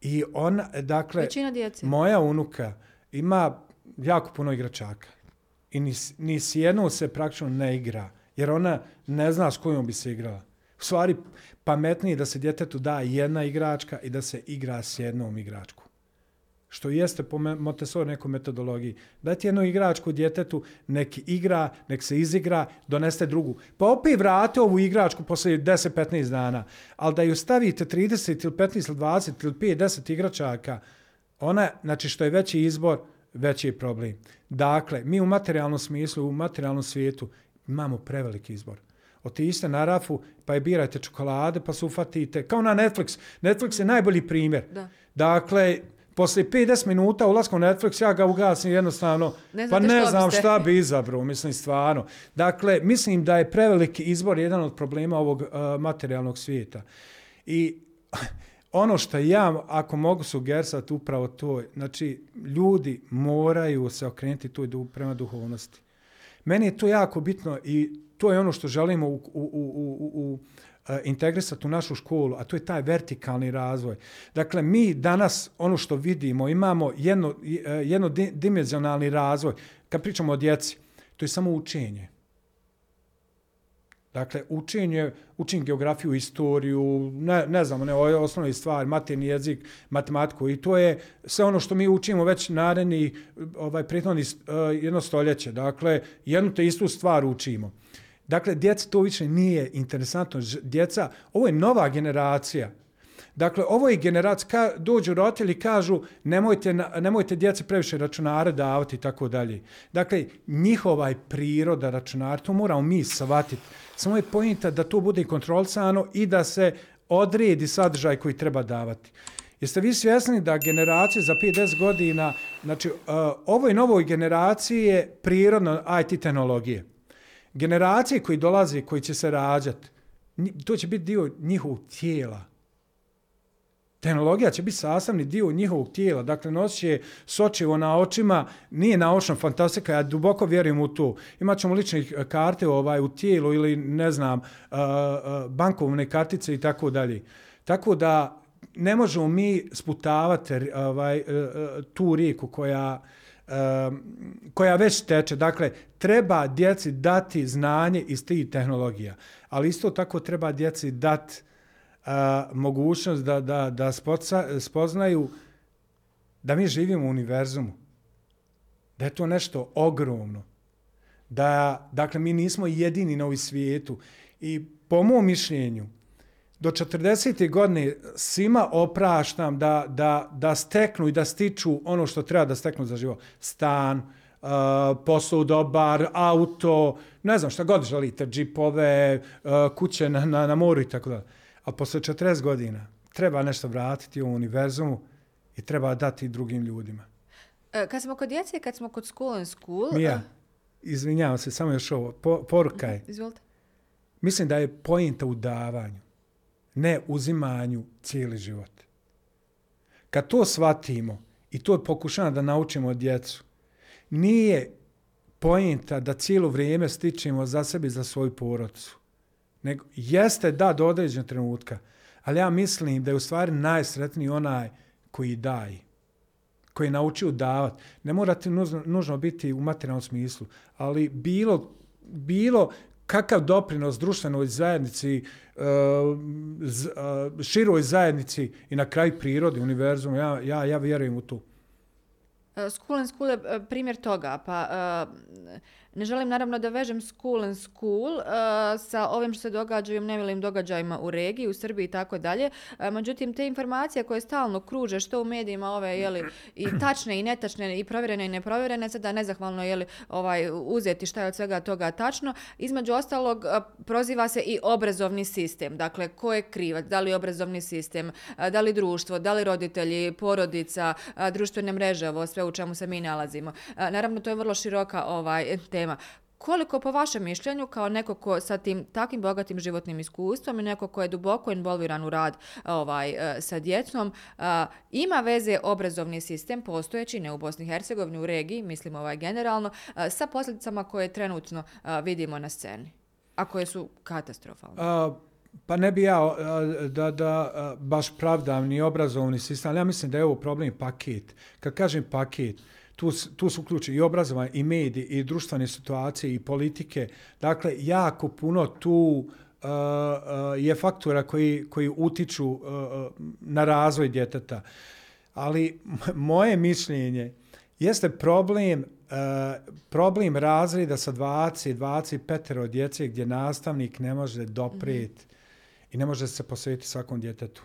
I ona, dakle, moja unuka ima jako puno igračaka. I ni, ni s jednom se praktično ne igra. Jer ona ne zna s kojom bi se igrala. U stvari, pametnije da se djetetu da jedna igračka i da se igra s jednom igračkom. Što jeste po Montessori nekoj metodologiji. Dajte jednu igračku djetetu, nek igra, nek se izigra, doneste drugu. Pa opet vrate ovu igračku posle 10-15 dana. Ali da ju stavite 30 ili 15 ili 20 ili 5-10 igračaka, ona, znači što je veći izbor, veći je problem. Dakle, mi u materijalnom smislu, u materijalnom svijetu imamo preveliki izbor. Otište na rafu, pa je birajte čokolade, pa se ufatite. Kao na Netflix. Netflix je najbolji primjer. Da. Dakle, posle 50 minuta ulaska u Netflix, ja ga ugasim jednostavno, Ne pa ne znam biste. šta bi izabrao, mislim stvarno. Dakle, mislim da je preveliki izbor jedan od problema ovog uh, materijalnog svijeta. I [LAUGHS] ono što ja, ako mogu sugerisati upravo to, znači, ljudi moraju se okrenuti tu prema duhovnosti. Meni je to jako bitno i to je ono što želimo u, u, u, u, u e, integrisati u našu školu, a to je taj vertikalni razvoj. Dakle, mi danas ono što vidimo, imamo jedno, e, jedno dimenzionalni razvoj. Kad pričamo o djeci, to je samo učenje. Dakle, učenje, učin geografiju, istoriju, ne, ne znam, ne, ove osnovne stvari, materni jezik, matematiku i to je sve ono što mi učimo već naredni, ovaj, prethodni uh, jedno stoljeće. Dakle, jednu te istu stvar učimo. Dakle, djeci to više nije interesantno. Djeca, ovo je nova generacija. Dakle, ovo je generacija, ka, dođu roditelji i kažu nemojte, nemojte djece previše računare davati i tako dalje. Dakle, njihova je priroda računar, to moramo mi shvatiti. Samo je pojenta da to bude kontrolsano i da se odredi sadržaj koji treba davati. Jeste vi svjesni da generacije za 5-10 godina, znači uh, ovoj novoj generaciji je prirodno IT tehnologije. Generacije koji dolaze, koji će se rađati, to će biti dio njihovog tijela. Tehnologija će biti sastavni dio njihovog tijela, dakle nosit će sočivo na očima, nije naučna fantastika, ja duboko vjerujem u to. Imaćemo ličnih lične karte ovaj, u tijelu ili ne znam, e, e, bankovne kartice i tako dalje. Tako da ne možemo mi sputavati e, ovaj, tu rijeku koja, koja već teče. Dakle, treba djeci dati znanje iz tih tehnologija, ali isto tako treba djeci dati a, mogućnost da, da, da spoca, spoznaju da mi živimo u univerzumu. Da je to nešto ogromno. Da, dakle, mi nismo jedini na ovom svijetu. I po mom mišljenju, do 40. godine svima opraštam da, da, da steknu i da stiču ono što treba da steknu za život. Stan, uh, posao dobar, auto, ne znam šta god želite, džipove, uh, kuće na, na, na moru i tako dalje. A posle 40 godina treba nešto vratiti u univerzumu i treba dati drugim ljudima. E, Kad smo kod djece, kad smo kod school and school... Mija, izvinjavam se, samo još ovo. Po, poruka je, Izvolite. mislim da je pojenta u davanju, ne uzimanju cijeli život. Kad to shvatimo i to pokušamo da naučimo djecu, nije pojenta da cijelo vrijeme stičemo za sebi za svoju porodcu. Nego, jeste da do određenog trenutka, ali ja mislim da je u stvari najsretniji onaj koji daje koji je naučio davat. Ne mora ti nužno, nužno biti u materijalnom smislu, ali bilo, bilo kakav doprinos društvenoj zajednici, uh, široj zajednici i na kraj prirodi, univerzumu, ja, ja, ja vjerujem u to. School and School je primjer toga, pa uh, Ne želim naravno da vežem school and school uh, sa ovim što se događa i nemilim događajima u regiji, u Srbiji i tako dalje. Eh, međutim, te informacije koje stalno kruže što u medijima ove jeli, i tačne i netačne i provjerene i neprovjerene, sada nezahvalno jeli, ovaj, uzeti šta je od svega toga tačno. Između ostalog, eh, proziva se i obrazovni sistem. Dakle, ko je krivac? Da li obrazovni sistem? Da li društvo? Da li roditelji? Porodica? Društvene mreže? Ovo sve u čemu se mi nalazimo. Naravno, to je vrlo široka ovaj, tema tema. Koliko po vašem mišljenju, kao neko ko sa tim takvim bogatim životnim iskustvom i neko ko je duboko involviran u rad ovaj, e, sa djecom, e, ima veze obrazovni sistem postojeći, ne u Bosni i Hercegovini, u regiji, mislim ovaj generalno, e, sa posljedicama koje trenutno vidimo na sceni, a koje su katastrofalne? A, pa ne bi ja da, da baš pravdam ni obrazovni sistem, ali ja mislim da je ovo problem paket. Kad kažem paket, tu, tu su ključi i obrazovanje, i mediji, i društvene situacije, i politike. Dakle, jako puno tu uh, uh, je faktora koji, koji utiču uh, na razvoj djeteta. Ali [LAUGHS] moje mišljenje jeste problem uh, problem razreda sa 20, 25 djece gdje nastavnik ne može doprijeti mm -hmm. i ne može se posvetiti svakom djetetu.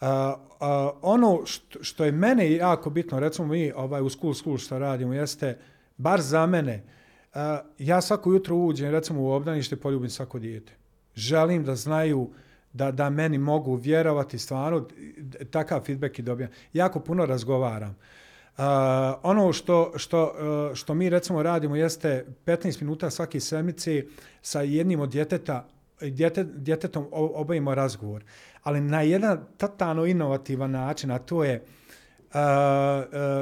Uh, uh, ono što, što je mene jako bitno, recimo mi ovaj, u school school što radimo, jeste, bar za mene, uh, ja svako jutro uđem, recimo u obdanište, poljubim svako dijete. Želim da znaju da, da meni mogu vjerovati stvarno, takav feedback i dobijam. Jako puno razgovaram. Uh, ono što, što, uh, što mi recimo radimo jeste 15 minuta svaki sedmici sa jednim od djeteta, djete, djetetom obavimo razgovor ali na jedan totalno inovativan način, a to je uh,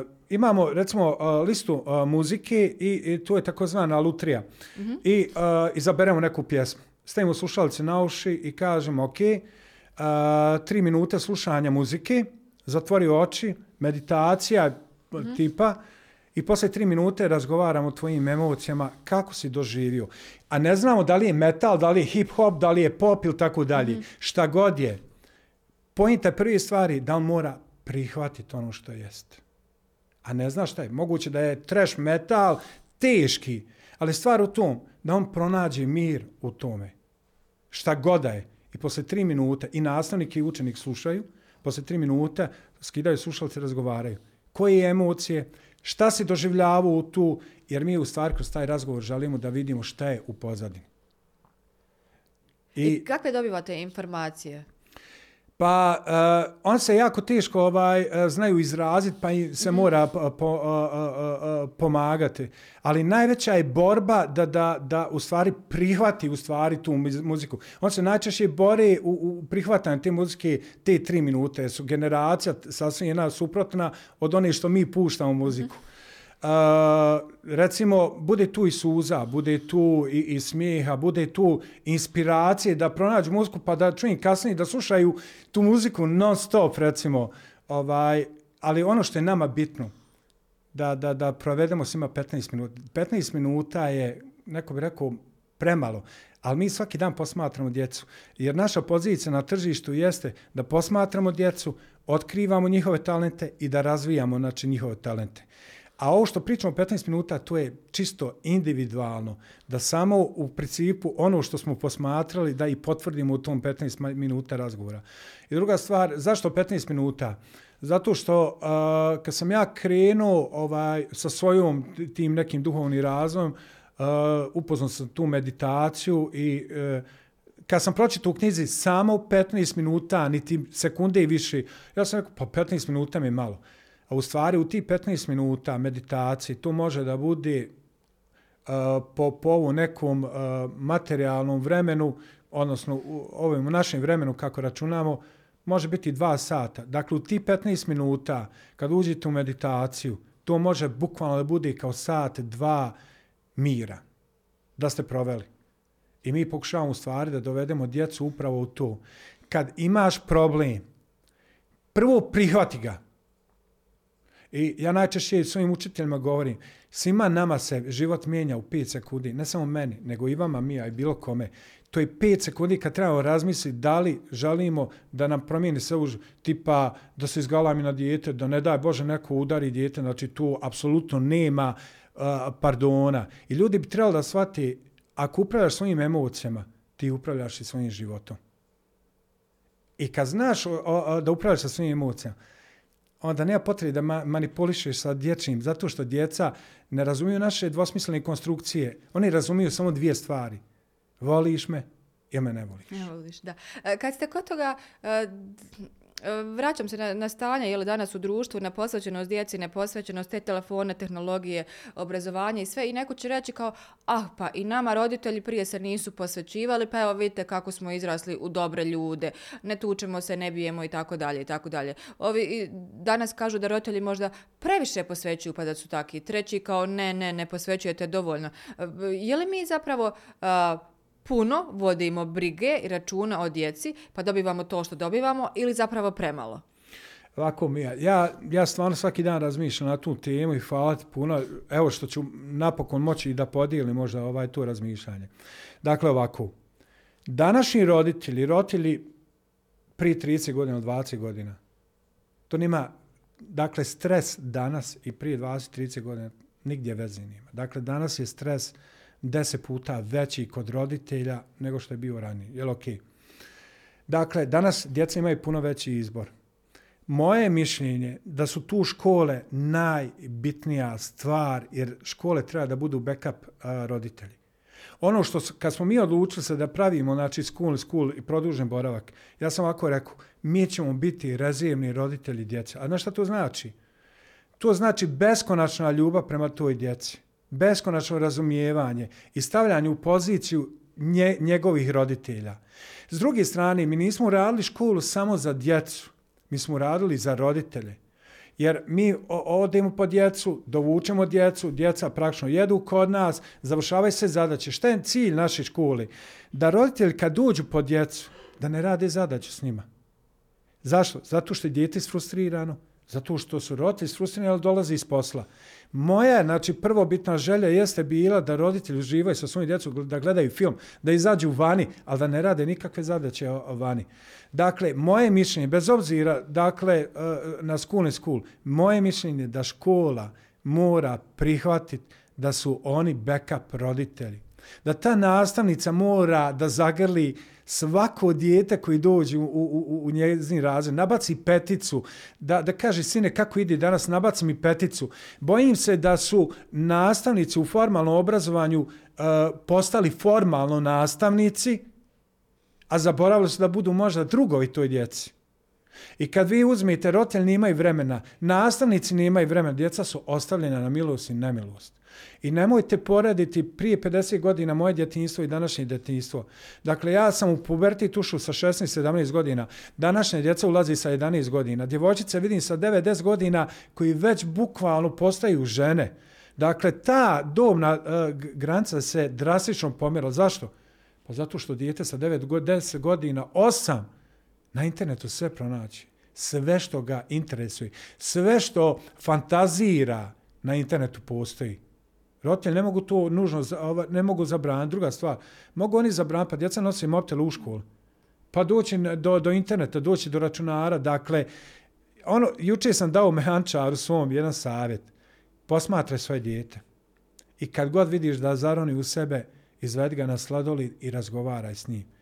uh, imamo recimo uh, listu uh, muzike i, i to je takozvana lutrija. Mm -hmm. I uh, izaberemo neku pjesmu. Stavimo slušalice na uši i kažemo ok, uh, tri minute slušanja muzike, zatvori oči, meditacija mm -hmm. tipa, i posle tri minute razgovaramo o tvojim emocijama, kako si doživio. A ne znamo da li je metal, da li je hip-hop, da li je pop ili tako dalje. Mm -hmm. Šta god je. Pojenta prvi stvari da on mora prihvatiti ono što jest. A ne zna šta je. Moguće da je trash metal teški, ali stvar u tom da on pronađe mir u tome. Šta god je. I posle tri minute i nastavnik i učenik slušaju, posle tri minuta skidaju slušalce i razgovaraju. Koje emocije, šta se doživljava u tu, jer mi u stvari kroz taj razgovor želimo da vidimo šta je u pozadini. I, I kakve dobivate informacije? Pa uh, on se jako teško ovaj uh, znaju izraziti pa se mm. mora po, po, uh, uh, uh, pomagati. Ali najveća je borba da, da, da u stvari prihvati u stvari tu muziku. On se najčešće bori u, u prihvatanju te muzike te tri minute. Su generacija sasvim jedna suprotna od one što mi puštamo muziku. Mm recimo, bude tu i suza, bude tu i, i smijeha, bude tu inspiracije da pronađu muziku, pa da čujem kasnije da slušaju tu muziku non stop, recimo. Ovaj, ali ono što je nama bitno, da, da, da provedemo svima 15 minuta. 15 minuta je, neko bi rekao, premalo, ali mi svaki dan posmatramo djecu. Jer naša pozicija na tržištu jeste da posmatramo djecu, otkrivamo njihove talente i da razvijamo znači, njihove talente. A ovo što pričamo 15 minuta, to je čisto individualno, da samo u principu ono što smo posmatrali da i potvrdimo u tom 15 minuta razgovora. I druga stvar, zašto 15 minuta? Zato što uh, kad sam ja krenuo ovaj, sa svojom tim nekim duhovnim razvojem, uh, upoznao sam tu meditaciju i uh, kad sam pročitao u knjizi samo 15 minuta, niti sekunde i više, ja sam rekao, pa 15 minuta mi je malo. A u stvari u ti 15 minuta meditacije to može da bude uh, po, po ovom nekom uh, materijalnom vremenu, odnosno u ovim našem vremenu kako računamo, može biti dva sata. Dakle, u ti 15 minuta, kad uđete u meditaciju, to može bukvalno da bude kao sat, dva mira da ste proveli. I mi pokušavamo u stvari da dovedemo djecu upravo u to. Kad imaš problem, prvo prihvati ga. I ja najčešće svojim učiteljima govorim, svima nama se život mijenja u 5 sekundi, ne samo meni, nego i vama, mi, a i bilo kome. To je 5 sekundi kad trebamo razmisliti da li želimo da nam promijeni se už, tipa da se izgalami na dijete, da ne daj Bože neko udari dijete, znači tu apsolutno nema uh, pardona. I ljudi bi trebali da shvati, ako upravljaš svojim emocijama, ti upravljaš i svojim životom. I kad znaš o, o, da upravljaš sa svojim emocijama, onda nema potrebe da ma manipulišeš sa dječjim, zato što djeca ne razumiju naše dvosmislene konstrukcije. Oni razumiju samo dvije stvari. Voliš me ili me ne voliš. Ne voliš, da. E, kad ste kod toga, e, E, vraćam se na, na stanje je li danas u društvu, na posvećenost djeci, neposvećenost te telefone, tehnologije, obrazovanje i sve. I neko će reći kao, ah pa i nama roditelji prije se nisu posvećivali, pa evo vidite kako smo izrasli u dobre ljude, ne tučemo se, ne bijemo i tako dalje i tako dalje. Ovi danas kažu da roditelji možda previše posvećuju pa da su taki. Treći kao ne, ne, ne posvećujete dovoljno. E, je li mi zapravo uh, puno vodimo brige i računa o djeci, pa dobivamo to što dobivamo ili zapravo premalo? Ovako mi ja, ja stvarno svaki dan razmišljam na tu temu i hvala ti puno. Evo što ću napokon moći da podijelim možda ovaj to razmišljanje. Dakle, ovako. Današnji roditelji, roditelji pri 30 godina, 20 godina, to nima, dakle, stres danas i prije 20-30 godina nigdje veze nima. Dakle, danas je stres deset puta veći kod roditelja nego što je bio ranije. Jel ok? Dakle, danas djeca imaju puno veći izbor. Moje mišljenje da su tu škole najbitnija stvar, jer škole treba da budu backup a, roditelji. Ono što, kad smo mi odlučili se da pravimo, znači, school, school i produžen boravak, ja sam ovako rekao, mi ćemo biti razijemni roditelji djeca. A znaš šta to znači? To znači beskonačna ljubav prema toj djeci beskonačno razumijevanje i stavljanje u poziciju nje, njegovih roditelja. S druge strane, mi nismo radili školu samo za djecu, mi smo radili za roditelje. Jer mi odemo po djecu, dovučemo djecu, djeca praktično jedu kod nas, završavaju se zadaće. Šta je cilj naše škole? Da roditelji kad dođu po djecu, da ne rade zadaću s njima. Zašto? Zato što je djete isfrustrirano, zato što su roditelji isfrustrirani, ali dolaze iz posla. Moja, znači, prvobitna želja jeste bila da roditelji uživaju sa svojim djecom, da gledaju film, da izađu vani, ali da ne rade nikakve zadaće vani. Dakle, moje mišljenje, bez obzira, dakle, e, na school and school, moje mišljenje da škola mora prihvatiti da su oni backup roditelji. Da ta nastavnica mora da zagrli uh, svako dijete koji dođe u, u, u njezin razred, nabaci peticu, da, da kaže, sine, kako ide danas, nabaci mi peticu. Bojim se da su nastavnici u formalnom obrazovanju e, postali formalno nastavnici, a zaboravili su da budu možda drugovi toj djeci. I kad vi uzmete, roditelji nemaju vremena, nastavnici nemaju vremena, djeca su ostavljena na milost i nemilost. I nemojte porediti prije 50 godina moje djetinjstvo i današnje djetinjstvo. Dakle, ja sam u puberti tušu sa 16-17 godina. Današnje djeca ulazi sa 11 godina. Djevojčice vidim sa 9-10 godina koji već bukvalno postaju žene. Dakle, ta dobna e, uh, granica se drastično pomjerala. Zašto? Pa zato što dijete sa 9-10 godina, 8, na internetu sve pronaći. Sve što ga interesuje. Sve što fantazira na internetu postoji. Roditelji ne mogu to nužno, ne mogu zabraniti. Druga stvar, mogu oni zabraniti, pa djeca nosi mobitel u školu. Pa doći do, do interneta, doći do računara. Dakle, ono, juče sam dao mehančaru svom jedan savjet. Posmatraj svoje dijete. I kad god vidiš da zaroni u sebe, izvedi ga na sladoli i razgovaraj s njim.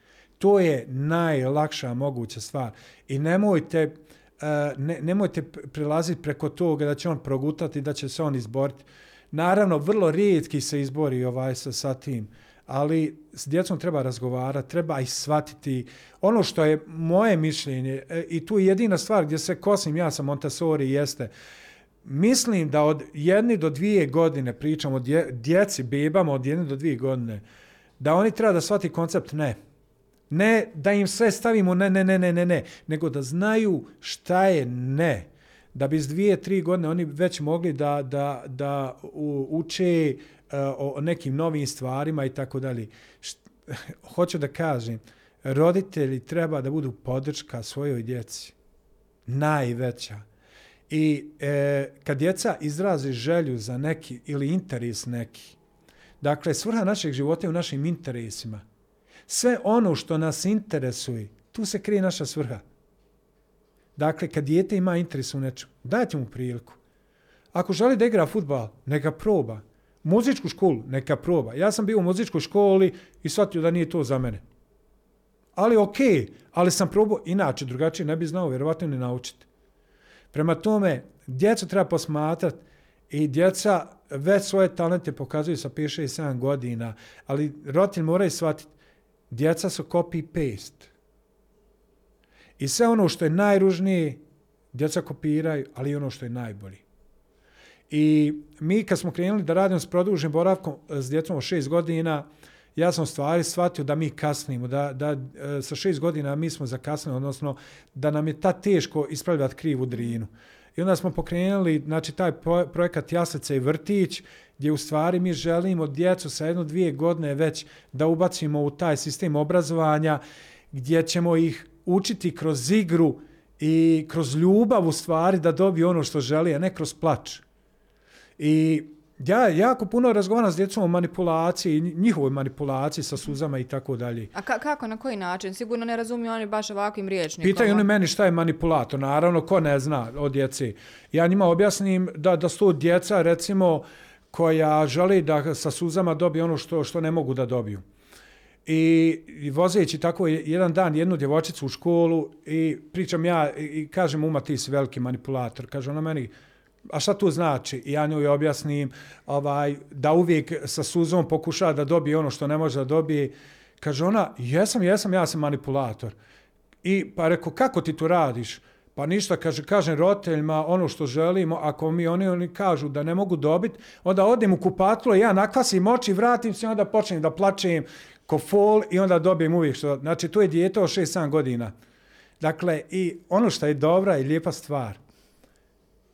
To je najlakša moguća stvar. I nemojte, eh, ne, nemojte prilaziti preko toga da će on progutati, da će se on izboriti. Naravno, vrlo rijetki se izbori ovaj sa, sa tim, ali s djecom treba razgovarati, treba i shvatiti. Ono što je moje mišljenje, e, i tu je jedina stvar gdje se kosim, ja sam Montessori, jeste, mislim da od jedne do dvije godine, pričamo o dje, djeci, bebama od jedne do dvije godine, da oni treba da shvati koncept ne. Ne da im sve stavimo ne, ne, ne, ne, ne, ne, nego da znaju šta je ne. Da bi s dvije, tri godine oni već mogli da, da, da uče uh, o nekim novim stvarima i tako dalje. [LAUGHS] Hoću da kažem, roditelji treba da budu podrška svojoj djeci. Najveća. I e, kad djeca izrazi želju za neki ili interes neki, dakle, svrha našeg života je u našim interesima. Sve ono što nas interesuje, tu se krije naša svrha. Dakle, kad dijete ima interes u nečemu, dajte mu priliku. Ako želi da igra futbal, neka proba. Muzičku školu, neka proba. Ja sam bio u muzičkoj školi i shvatio da nije to za mene. Ali okej, okay, ali sam probao, inače, drugačije ne bi znao, vjerovatno ne naučiti. Prema tome, djecu treba posmatrati i djeca već svoje talente pokazuju sa 5, 6, 7 godina, ali roditelj mora i shvatiti, djeca su copy-paste. I sve ono što je najružnije, djeca kopiraju, ali i ono što je najbolji. I mi kad smo krenuli da radimo s produženim boravkom e, s djecom od 6 godina, ja sam stvari shvatio da mi kasnimo, da, da e, sa šest godina mi smo zakasnili, odnosno da nam je ta teško ispravljati krivu drinu. I onda smo pokrenuli znači, taj projekat Jaslica i Vrtić, gdje u stvari mi želimo djecu sa jedno dvije godine već da ubacimo u taj sistem obrazovanja, gdje ćemo ih učiti kroz igru i kroz ljubav u stvari da dobiju ono što želi, a ne kroz plač. I Ja jako puno razgovaram s djecom o manipulaciji, njihovoj manipulaciji sa suzama i tako dalje. A ka kako, na koji način? Sigurno ne razumiju oni baš ovakvim riječnikom. Pitaju oni meni šta je manipulator, naravno, ko ne zna od djeci. Ja njima objasnim da, da su djeca, recimo, koja želi da sa suzama dobije ono što, što ne mogu da dobiju. I, i vozeći tako jedan dan jednu djevojčicu u školu i pričam ja i kažem uma ti si veliki manipulator. Kaže ona meni, a šta to znači? I ja njoj objasnim ovaj, da uvijek sa suzom pokuša da dobije ono što ne može da dobije. Kaže ona, jesam, jesam, ja sam manipulator. I pa reko, kako ti to radiš? Pa ništa, kaže, kažem roditeljima ono što želimo, ako mi oni, oni kažu da ne mogu dobiti, onda odim u kupatilo, ja nakvasim oči, vratim se, onda počnem da plačem ko fol i onda dobijem uvijek što... Znači, to je dijete od 6-7 godina. Dakle, i ono što je dobra i lijepa stvar,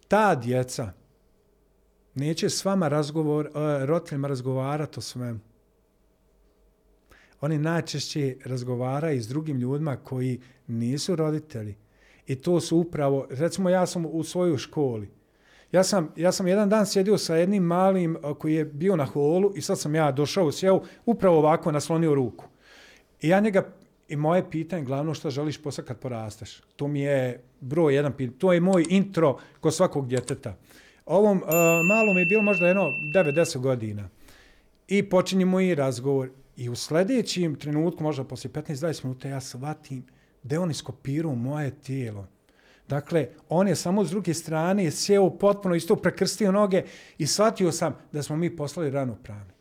ta djeca neće s vama razgovor, e, roditeljima razgovarati o svemu. Oni najčešće razgovaraju s drugim ljudima koji nisu roditelji. I to su upravo, recimo ja sam u svojoj školi. Ja sam, ja sam jedan dan sjedio sa jednim malim e, koji je bio na holu i sad sam ja došao, sjeo, upravo ovako naslonio ruku. I ja njega I moje pitanje, glavno što želiš posle kad porasteš. To mi je broj jedan pitanje. To je moj intro kod svakog djeteta. Ovom uh, malom je bilo možda jedno 9-10 godina. I počinje moj razgovor. I u sljedećem trenutku, možda poslije 15-20 minuta, ja shvatim da on iskopirao moje tijelo. Dakle, on je samo s druge strane sjeo potpuno isto prekrstio noge i shvatio sam da smo mi poslali rano pravni.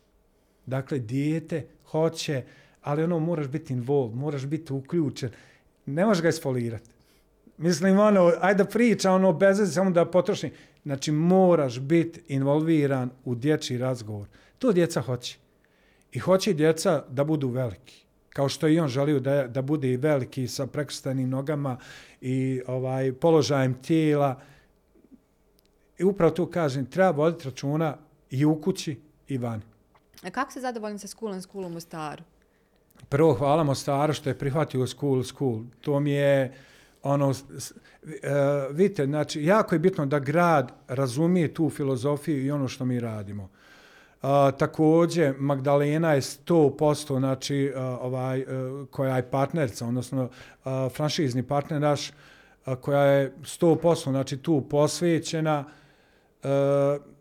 Dakle, dijete hoće ali ono moraš biti involved, moraš biti uključen. Ne možeš ga isfolirati. Mislim, ono, ajde priča, ono, bez samo da potroši. Znači, moraš biti involviran u dječji razgovor. To djeca hoće. I hoće djeca da budu veliki. Kao što i on želio da, da bude i veliki sa prekrstanim nogama i ovaj položajem tijela. I upravo tu kažem, treba voditi računa i u kući i vani. A kako se zadovoljni sa School and Schoolom u staru? Prvo hvala Mostaru što je prihvatio school, school. To mi je, ono, uh, vidite, znači, jako je bitno da grad razumije tu filozofiju i ono što mi radimo. E, uh, također, Magdalena je 100%, znači, uh, ovaj, uh, koja je partnerca, odnosno uh, franšizni partner naš, uh, koja je 100%, znači, tu posvećena. Uh,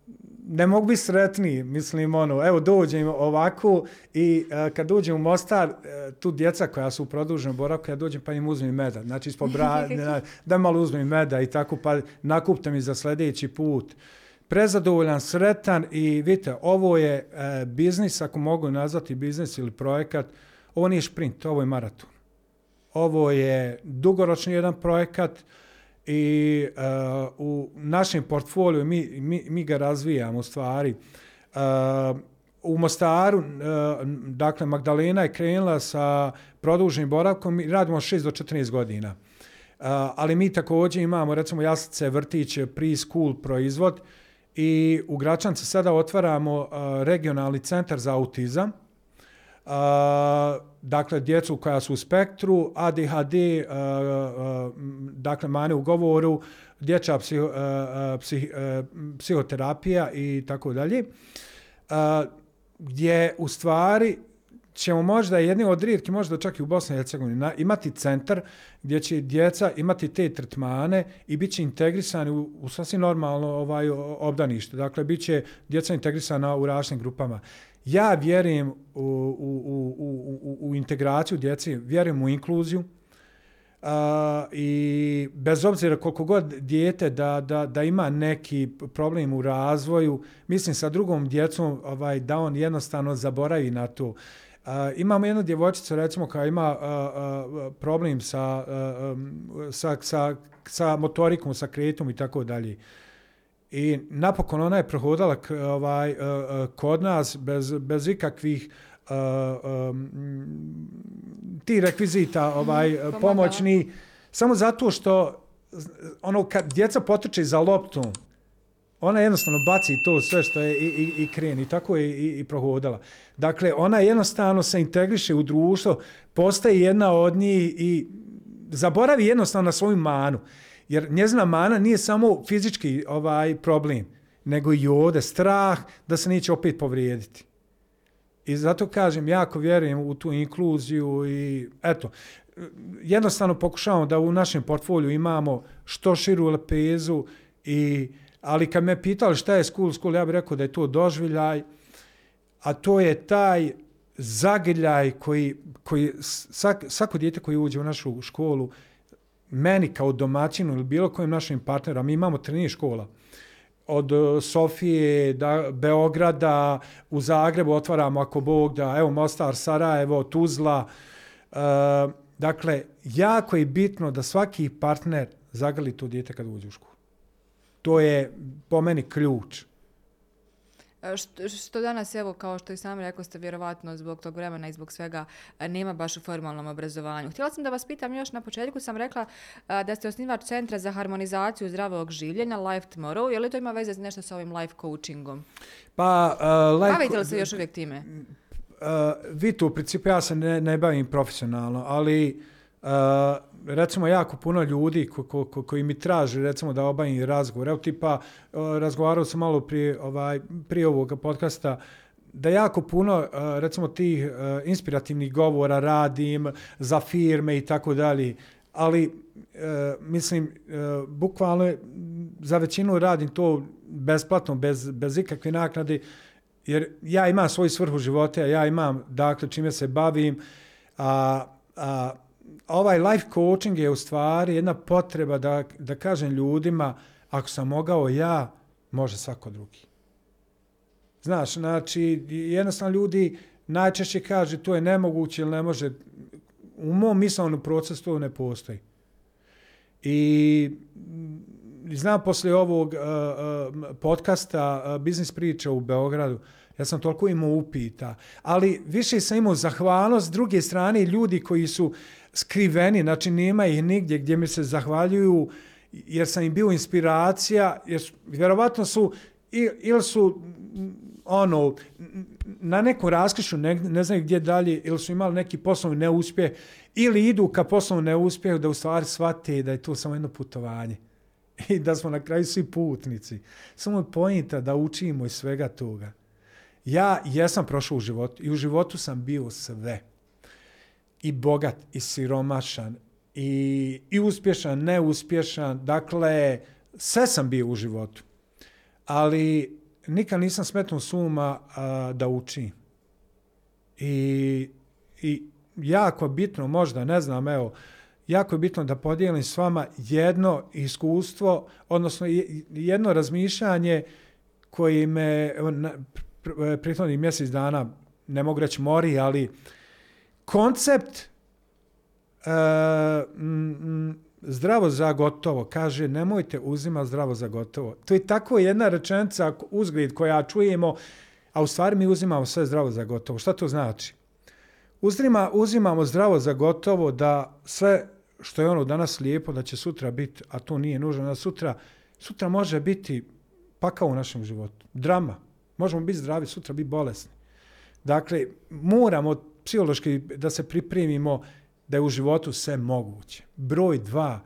ne mogu biti sretniji, mislim, ono, evo, dođem ovako i uh, kad dođem u Mostar, uh, tu djeca koja su u produženom boravku, ja dođem pa im uzmem meda, znači, ispod bra, [LAUGHS] ne, da malo uzmem meda i tako, pa nakupte mi za sljedeći put. Prezadovoljan, sretan i vidite, ovo je uh, biznis, ako mogu nazvati biznis ili projekat, ovo nije šprint, ovo je maraton. Ovo je dugoročni jedan projekat, i uh, u našem portfoliju mi, mi, mi ga razvijamo u stvari. Uh, u Mostaru, uh, dakle, Magdalena je krenula sa produženim boravkom i radimo 6 do 14 godina. Uh, Ali mi također imamo, recimo, jaslice, vrtiće, preschool proizvod i u Gračanci sada otvaramo regionalni centar za autizam, dakle, djecu koja su u spektru, ADHD, e, e, dakle, mane u govoru, dječja psiho, e, psih, psihoterapija i tako dalje, gdje u stvari ćemo možda jedni od rijetki, možda čak i u Bosni i Hercegovini, imati centar gdje će djeca imati te tretmane i bit će integrisani u, u sasvim normalno ovaj obdanište. Dakle, bit će djeca integrisana u različitim grupama. Ja vjerujem u, u, u, u, u integraciju djece, vjerujem u inkluziju, Uh, i bez obzira koliko god dijete da, da, da ima neki problem u razvoju, mislim sa drugom djecom ovaj, da on jednostavno zaboravi na to. Uh, imamo jednu djevojčicu recimo koja ima uh, uh, problem sa, uh, um, sa, sa, sa motorikom, sa kretom i tako dalje. I napokon ona je prohodala ovaj, uh, uh, kod nas bez, bez ikakvih uh, um, ti rekvizita ovaj, pomoćni, samo zato što ono kad djeca potrče za loptom, ona jednostavno baci to sve što je i, i, i kreni. Tako je i, i prohodala. Dakle, ona jednostavno se integriše u društvo, postaje jedna od njih i zaboravi jednostavno na svoju manu. Jer njezina mana nije samo fizički ovaj problem, nego i ovde strah da se neće opet povrijediti. I zato kažem, jako vjerujem u tu inkluziju i eto, jednostavno pokušavamo da u našem portfoliju imamo što širu lepezu i ali kad me pitali šta je school school, ja bih rekao da je to doživljaj, a to je taj zagrljaj koji, koji sak, svako dijete koji uđe u našu školu, meni kao domaćinu ili bilo kojim našim partnerom, mi imamo trenir škola, od e, Sofije, da, Beograda, u Zagrebu otvaramo ako Bog da, evo Mostar, Sarajevo, Tuzla. E, dakle, jako je bitno da svaki partner zagrli to dijete kad uđe u školu. To je po meni ključ. E, što, što danas, evo, kao što i sami rekao ste, vjerovatno zbog tog vremena i zbog svega e, nema baš u formalnom obrazovanju. Htjela sam da vas pitam još na početku, sam rekla e, da ste osnivač Centra za harmonizaciju zdravog življenja, Life Tomorrow. Je li to ima veze nešto sa ovim life coachingom? Pa, uh, life Bavite li se još uvijek time? Uh, vi tu, u principu, ja se ne, ne bavim profesionalno, ali uh, recimo jako puno ljudi ko, ko, ko, koji mi traže recimo da obavim razgovor. Evo tipa e, razgovarao sam malo prije ovaj prije ovog podcasta da jako puno e, recimo tih e, inspirativnih govora radim za firme i tako dalje. Ali mislim bukvalno za većinu radim to besplatno bez bez ikakve naknade jer ja imam svoju svrhu života, ja imam dakle čime se bavim a, a ovaj life coaching je u stvari jedna potreba da, da kažem ljudima, ako sam mogao ja, može svako drugi. Znaš, znači, jednostavno ljudi najčešće kaže to je nemoguće ili ne može. U mom mislovnom procesu to ne postoji. I znam posle ovog uh, uh, podcasta uh, Biznis priča u Beogradu, ja sam toliko imao upita, ali više sam imao zahvalnost s druge strane ljudi koji su skriveni, znači nema ih nigdje gdje mi se zahvaljuju jer sam im bio inspiracija, jer su, vjerovatno su ili su ono na nekom raskrišu, ne, ne znaju gdje dalje, ili su imali neki poslovni neuspjeh, ili idu ka poslovnom neuspjehu da u stvari shvate da je to samo jedno putovanje [LAUGHS] i da smo na kraju svi putnici. Samo je pojenta da učimo iz svega toga. Ja jesam prošao u životu i u životu sam bio sve i bogat i siromašan i, i uspješan, neuspješan. Dakle, sve sam bio u životu. Ali nikad nisam smetnuo suma a, da uči. I, I jako bitno, možda, ne znam, evo, jako je bitno da podijelim s vama jedno iskustvo, odnosno jedno razmišljanje koje me E, prethodnih mjesec dana, ne mogu reći mori, ali koncept uh, m, zdravo za gotovo, kaže nemojte uzima zdravo za gotovo. To je tako jedna rečenica uzgled koja čujemo, a u stvari mi uzimamo sve zdravo za gotovo. Šta to znači? Uzima, uzimamo zdravo za gotovo da sve što je ono danas lijepo, da će sutra biti, a to nije nužno, da sutra, sutra može biti pakao u našem životu. Drama. Možemo biti zdravi, sutra biti bolesni. Dakle, moramo psihološki da se pripremimo da je u životu sve moguće. Broj dva,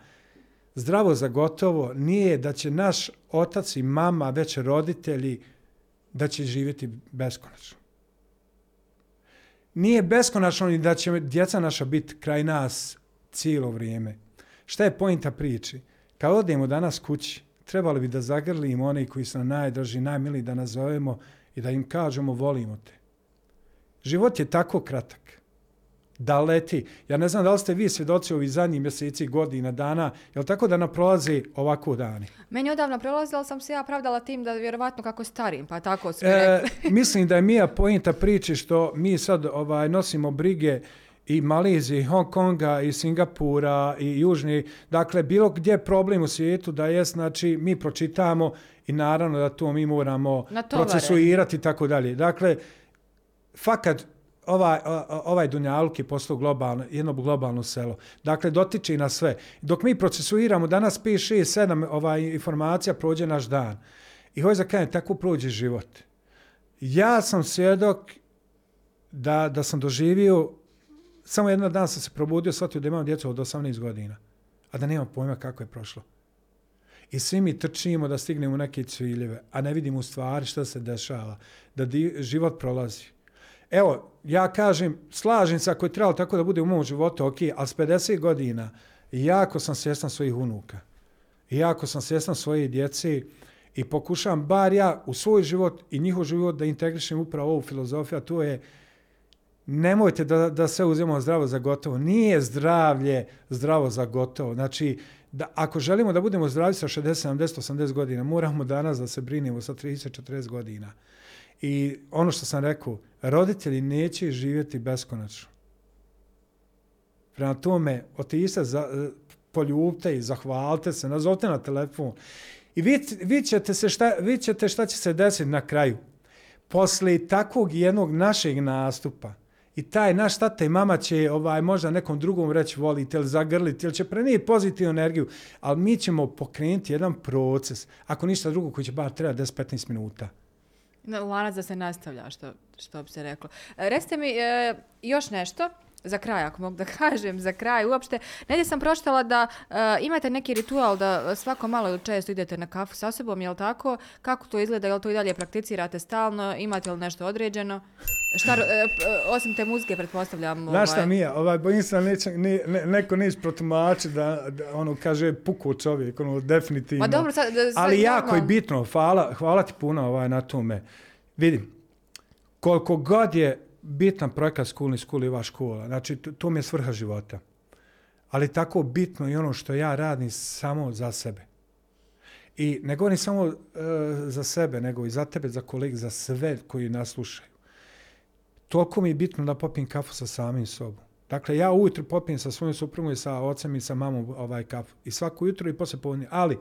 zdravo za gotovo nije da će naš otac i mama, već roditelji, da će živjeti beskonačno. Nije beskonačno ni da će djeca naša biti kraj nas cijelo vrijeme. Šta je pojenta priči? Kad odemo danas kući, trebali bi da zagrlimo one koji su nam najdrži, najmili da nazovemo i da im kažemo volimo te. Život je tako kratak da leti. Ja ne znam da li ste vi svjedoci ovih zadnjih mjeseci, godina, dana, je li tako da nam prolazi ovako dani? Meni je odavno prolazi, ali sam se ja pravdala tim da vjerovatno kako starim, pa tako su e, Mislim da je Mija pojenta priči što mi sad ovaj nosimo brige i Malizije, i Hong Konga, i Singapura, i Južni, dakle, bilo gdje problem u svijetu da je, znači, mi pročitamo i naravno da to mi moramo procesuirati i tako dalje. Dakle, fakat, ovaj, ovaj Dunjaluk je postao globalno, jedno globalno selo. Dakle, dotiče i na sve. Dok mi procesuiramo, danas 5, 6, 7 ovaj, informacija, prođe naš dan. I hoće za kajem, tako prođe život. Ja sam svjedok da, da sam doživio, samo jedan dan sam se probudio, shvatio da imam djecu od 18 godina, a da nemam pojma kako je prošlo. I svi mi trčimo da stignemo neke ciljeve, a ne vidimo u stvari što se dešava, da di, život prolazi. Evo, ja kažem, slažem se ako je trebalo tako da bude u mom životu, ok, ali s 50 godina jako sam svjestan svojih unuka. Jako sam svjestan svoje djece i pokušam bar ja u svoj život i njihov život da integrišem upravo ovu filozofiju, a to je nemojte da, da sve uzimamo zdravo za gotovo. Nije zdravlje zdravo za gotovo. Znači, da, ako želimo da budemo zdravi sa 60, 70, 80 godina, moramo danas da se brinemo sa 30, 40 godina. I ono što sam rekao, roditelji neće živjeti beskonačno. Prema tome, otiste, za, e, poljubte i zahvalite se, nazovite na telefon. I vi, vi, ćete se šta, vi ćete šta će se desiti na kraju. Posle takvog jednog našeg nastupa, i taj naš tata i mama će ovaj možda nekom drugom reći volite ili zagrliti ili će prenijeti pozitivnu energiju, ali mi ćemo pokrenuti jedan proces, ako ništa drugo koji će bar treba 10-15 minuta. Lana, lanac da se nastavlja, što, što bi se reklo. Reste recite mi e, još nešto, za kraj, ako mogu da kažem, za kraj uopšte. Negdje sam pročitala da uh, imate neki ritual da svako malo ili često idete na kafu sa sobom, je li tako? Kako to izgleda? Je li to i dalje prakticirate stalno? Imate li nešto određeno? Šta, uh, osim te muzike, pretpostavljam. Ovaj... Znaš šta, Mija, ovaj, bojim se neće, ne, ne, neko neće protumači da, da, ono, kaže, puku čovjek, ono, definitivno. Ma dobro, sad, sad, Ali jako je bitno, hvala, hvala ti puno ovaj, na tome. Vidim, koliko god je bitan projekat School School i vaš škola. Znači, to mi je svrha života. Ali tako bitno i ono što ja radim samo za sebe. I ne govorim samo e, za sebe, nego i za tebe, za koleg, za sve koji nas slušaju. Toliko mi je bitno da popim kafu sa samim sobom. Dakle, ja ujutro popim sa svojim suprugom i sa ocem i sa mamom ovaj kafu. I svako jutro i posle povodnje. Ali,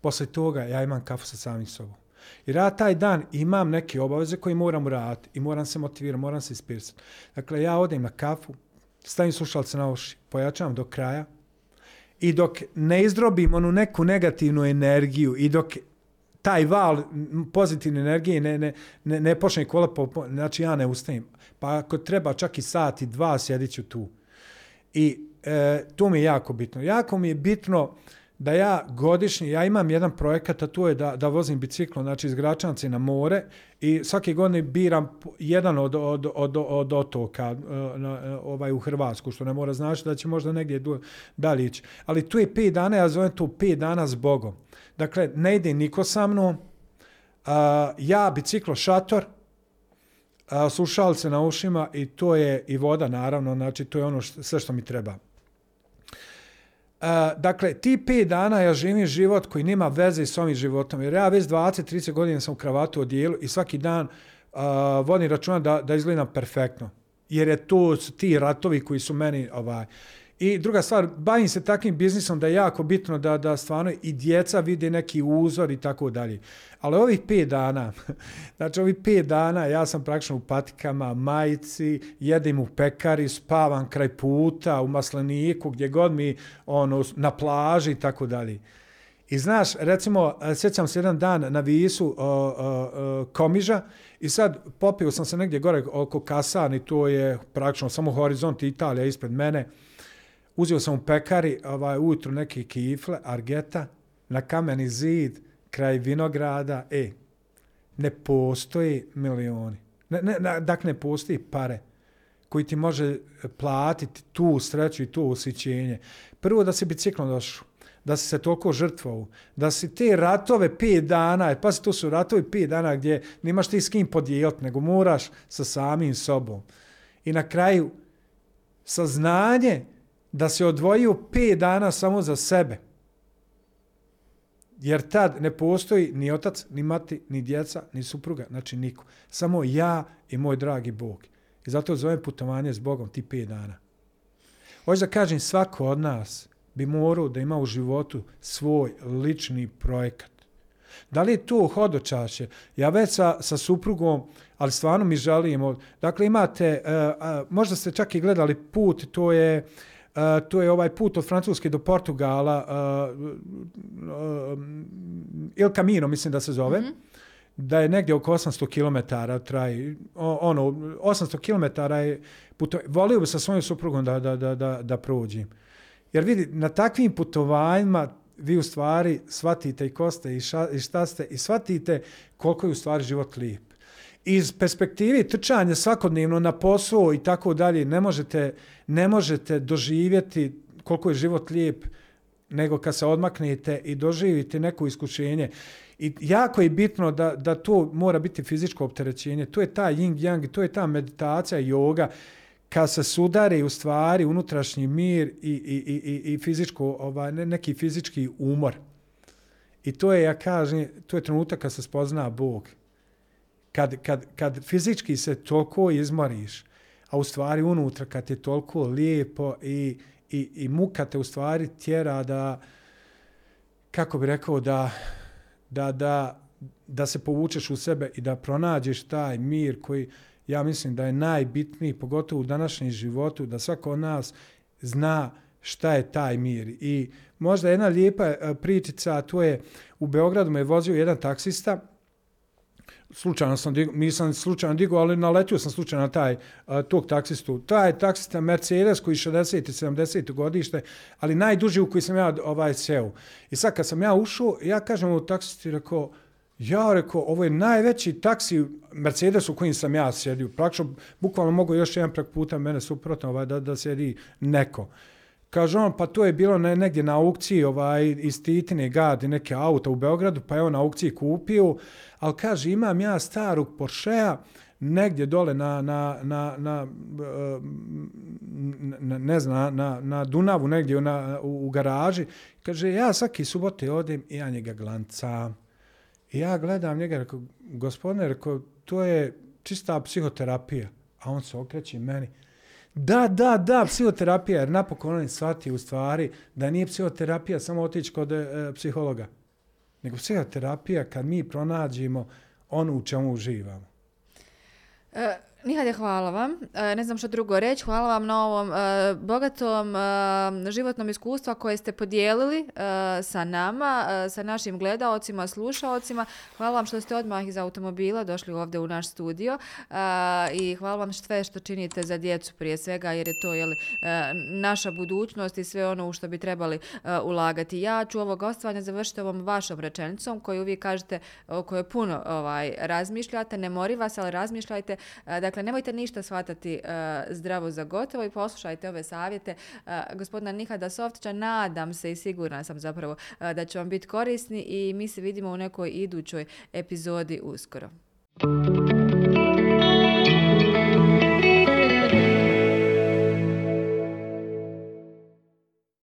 posle toga ja imam kafu sa samim sobom. Jer ja taj dan imam neke obaveze koje moram uraditi i moram se motivirati, moram se ispirsati. Dakle, ja odem na kafu, stavim slušalce na uši, pojačavam do kraja i dok ne izdrobim onu neku negativnu energiju i dok taj val pozitivne energije ne, ne, ne, ne počne kola, po, po, znači ja ne ustajem. Pa ako treba čak i sat i dva, sjedit ću tu. I e, to mi je jako bitno. Jako mi je bitno da ja godišnji, ja imam jedan projekat, a to je da, da vozim biciklo, znači iz Gračanci na more i svake godine biram jedan od, od, od, od otoka e, na, e, ovaj, u Hrvatsku, što ne mora znači da će možda negdje dalje ići. Ali tu je 5 dana, ja zovem tu 5 dana s Bogom. Dakle, ne ide niko sa mnom, a, ja biciklo šator, a, slušalce na ušima i to je i voda naravno, znači to je ono što, sve što mi treba. E, dakle, ti pet dana ja živim život koji nema veze s ovim životom. Jer ja već 20-30 godina sam u kravatu odijelu i svaki dan uh, vodim računa da, da izgledam perfektno. Jer je to ti ratovi koji su meni... Ovaj, I druga stvar, bavim se takvim biznisom da je jako bitno da, da stvarno i djeca vide neki uzor i tako dalje. Ali ovih pet dana, [LAUGHS] znači ovih pet dana ja sam praktično u patikama, majici, jedem u pekari, spavam kraj puta, u masleniku, gdje god mi, ono, na plaži i tako dalje. I znaš, recimo, sjećam se jedan dan na visu o, o, o, Komiža i sad popio sam se negdje gore oko Kasan i to je praktično samo horizont Italija ispred mene. Uzio sam u pekari ovaj, ujutru neke kifle, argeta, na kameni zid, kraj vinograda. E, ne postoji milioni. Ne, ne, dakle, ne postoji pare koji ti može platiti tu sreću i tu osjećenje. Prvo da si biciklom došao da si se toliko žrtvao, da si te ratove pet dana, pa to su ratovi pet dana gdje nimaš ti s kim podijeliti, nego moraš sa samim sobom. I na kraju, saznanje da se odvojio 5 dana samo za sebe. Jer tad ne postoji ni otac, ni mati, ni djeca, ni supruga, znači niko. Samo ja i moj dragi Bog. I zato zovem putovanje s Bogom ti 5 dana. Hoće da kažem svako od nas, bi morao da ima u životu svoj lični projekat. Da li je to hodočašće? Ja već sa, sa suprugom, ali stvarno mi želimo. Dakle, imate, uh, uh, možda ste čak i gledali put, to je, uh, to je ovaj put od Francuske do Portugala, uh, uh, Il Camino, mislim da se zove. Mm -hmm da je negdje oko 800 km traj, ono, 800 km je puto, volio bi sa svojom suprugom da, da, da, da, da prođem. Jer vidi, na takvim putovanjima vi u stvari shvatite i ko ste i, ša, i šta ste i shvatite koliko je u stvari život lijep. Iz perspektive trčanja svakodnevno na posao i tako dalje ne možete, ne možete doživjeti koliko je život lijep nego kad se odmaknete i doživite neko iskušenje. I jako je bitno da, da to mora biti fizičko opterećenje. To je ta yin yang, to je ta meditacija, yoga kad se sudari u stvari unutrašnji mir i, i, i, i fizičko, ovaj, neki fizički umor. I to je, ja kažem, to je trenutak kad se spozna Bog. Kad, kad, kad fizički se toliko izmoriš, a u stvari unutra kad je toliko lijepo i, i, i muka te u stvari tjera da, kako bi rekao, da, da, da, da se povučeš u sebe i da pronađeš taj mir koji, ja mislim da je najbitniji, pogotovo u današnjem životu, da svako od nas zna šta je taj mir. I možda jedna lijepa e, pričica, to je u Beogradu me je vozio jedan taksista, slučajno sam digo, nisam slučajno digo, ali naletio sam slučajno na taj, uh, tog taksistu. Taj taksista Mercedes koji 60. i 70. godište, ali najduži u koji sam ja ovaj seo. I sad kad sam ja ušao, ja kažem u taksisti, rekao, Ja rekao, ovo je najveći taksi Mercedes u kojim sam ja sjedio. Praktično, bukvalno mogu još jedan prek puta mene suprotno ovaj, da, da sjedi neko. Kaže on, pa to je bilo ne, negdje na aukciji ovaj, iz Titine gadi neke auta u Beogradu, pa je on na aukciji kupio, ali kaže, imam ja starog Porschea, negdje dole na, na, na, na, na ne znam, na, na Dunavu, negdje na, u, u garaži. Kaže, ja svaki subote odem i ja njega glancam. I ja gledam njega, rekao, gospodine, rekao, to je čista psihoterapija. A on se okreće meni. Da, da, da, psihoterapija, jer napokon on shvati u stvari da nije psihoterapija samo otići kod e, psihologa. Nego psihoterapija kad mi pronađemo ono u čemu uživamo. E, Nihade, hvala vam. E, ne znam što drugo reći. Hvala vam na ovom e, bogatom e, životnom iskustvu koje ste podijelili e, sa nama, e, sa našim gledaocima, slušaocima. Hvala vam što ste odmah iz automobila došli ovdje u naš studio e, i hvala vam sve što činite za djecu prije svega jer je to jeli, naša budućnost i sve ono u što bi trebali ulagati. Ja ću ovo gostovanje završiti ovom vašom rečenicom koju vi kažete o kojoj puno ovaj, razmišljate. Ne mori vas, ali razmišljajte Dakle, Dakle, nemojte ništa shvatati uh, zdravo za gotovo i poslušajte ove savjete uh, gospodina Nihada Softića. Nadam se i sigurna sam zapravo uh, da će vam biti korisni i mi se vidimo u nekoj idućoj epizodi uskoro. Thank you.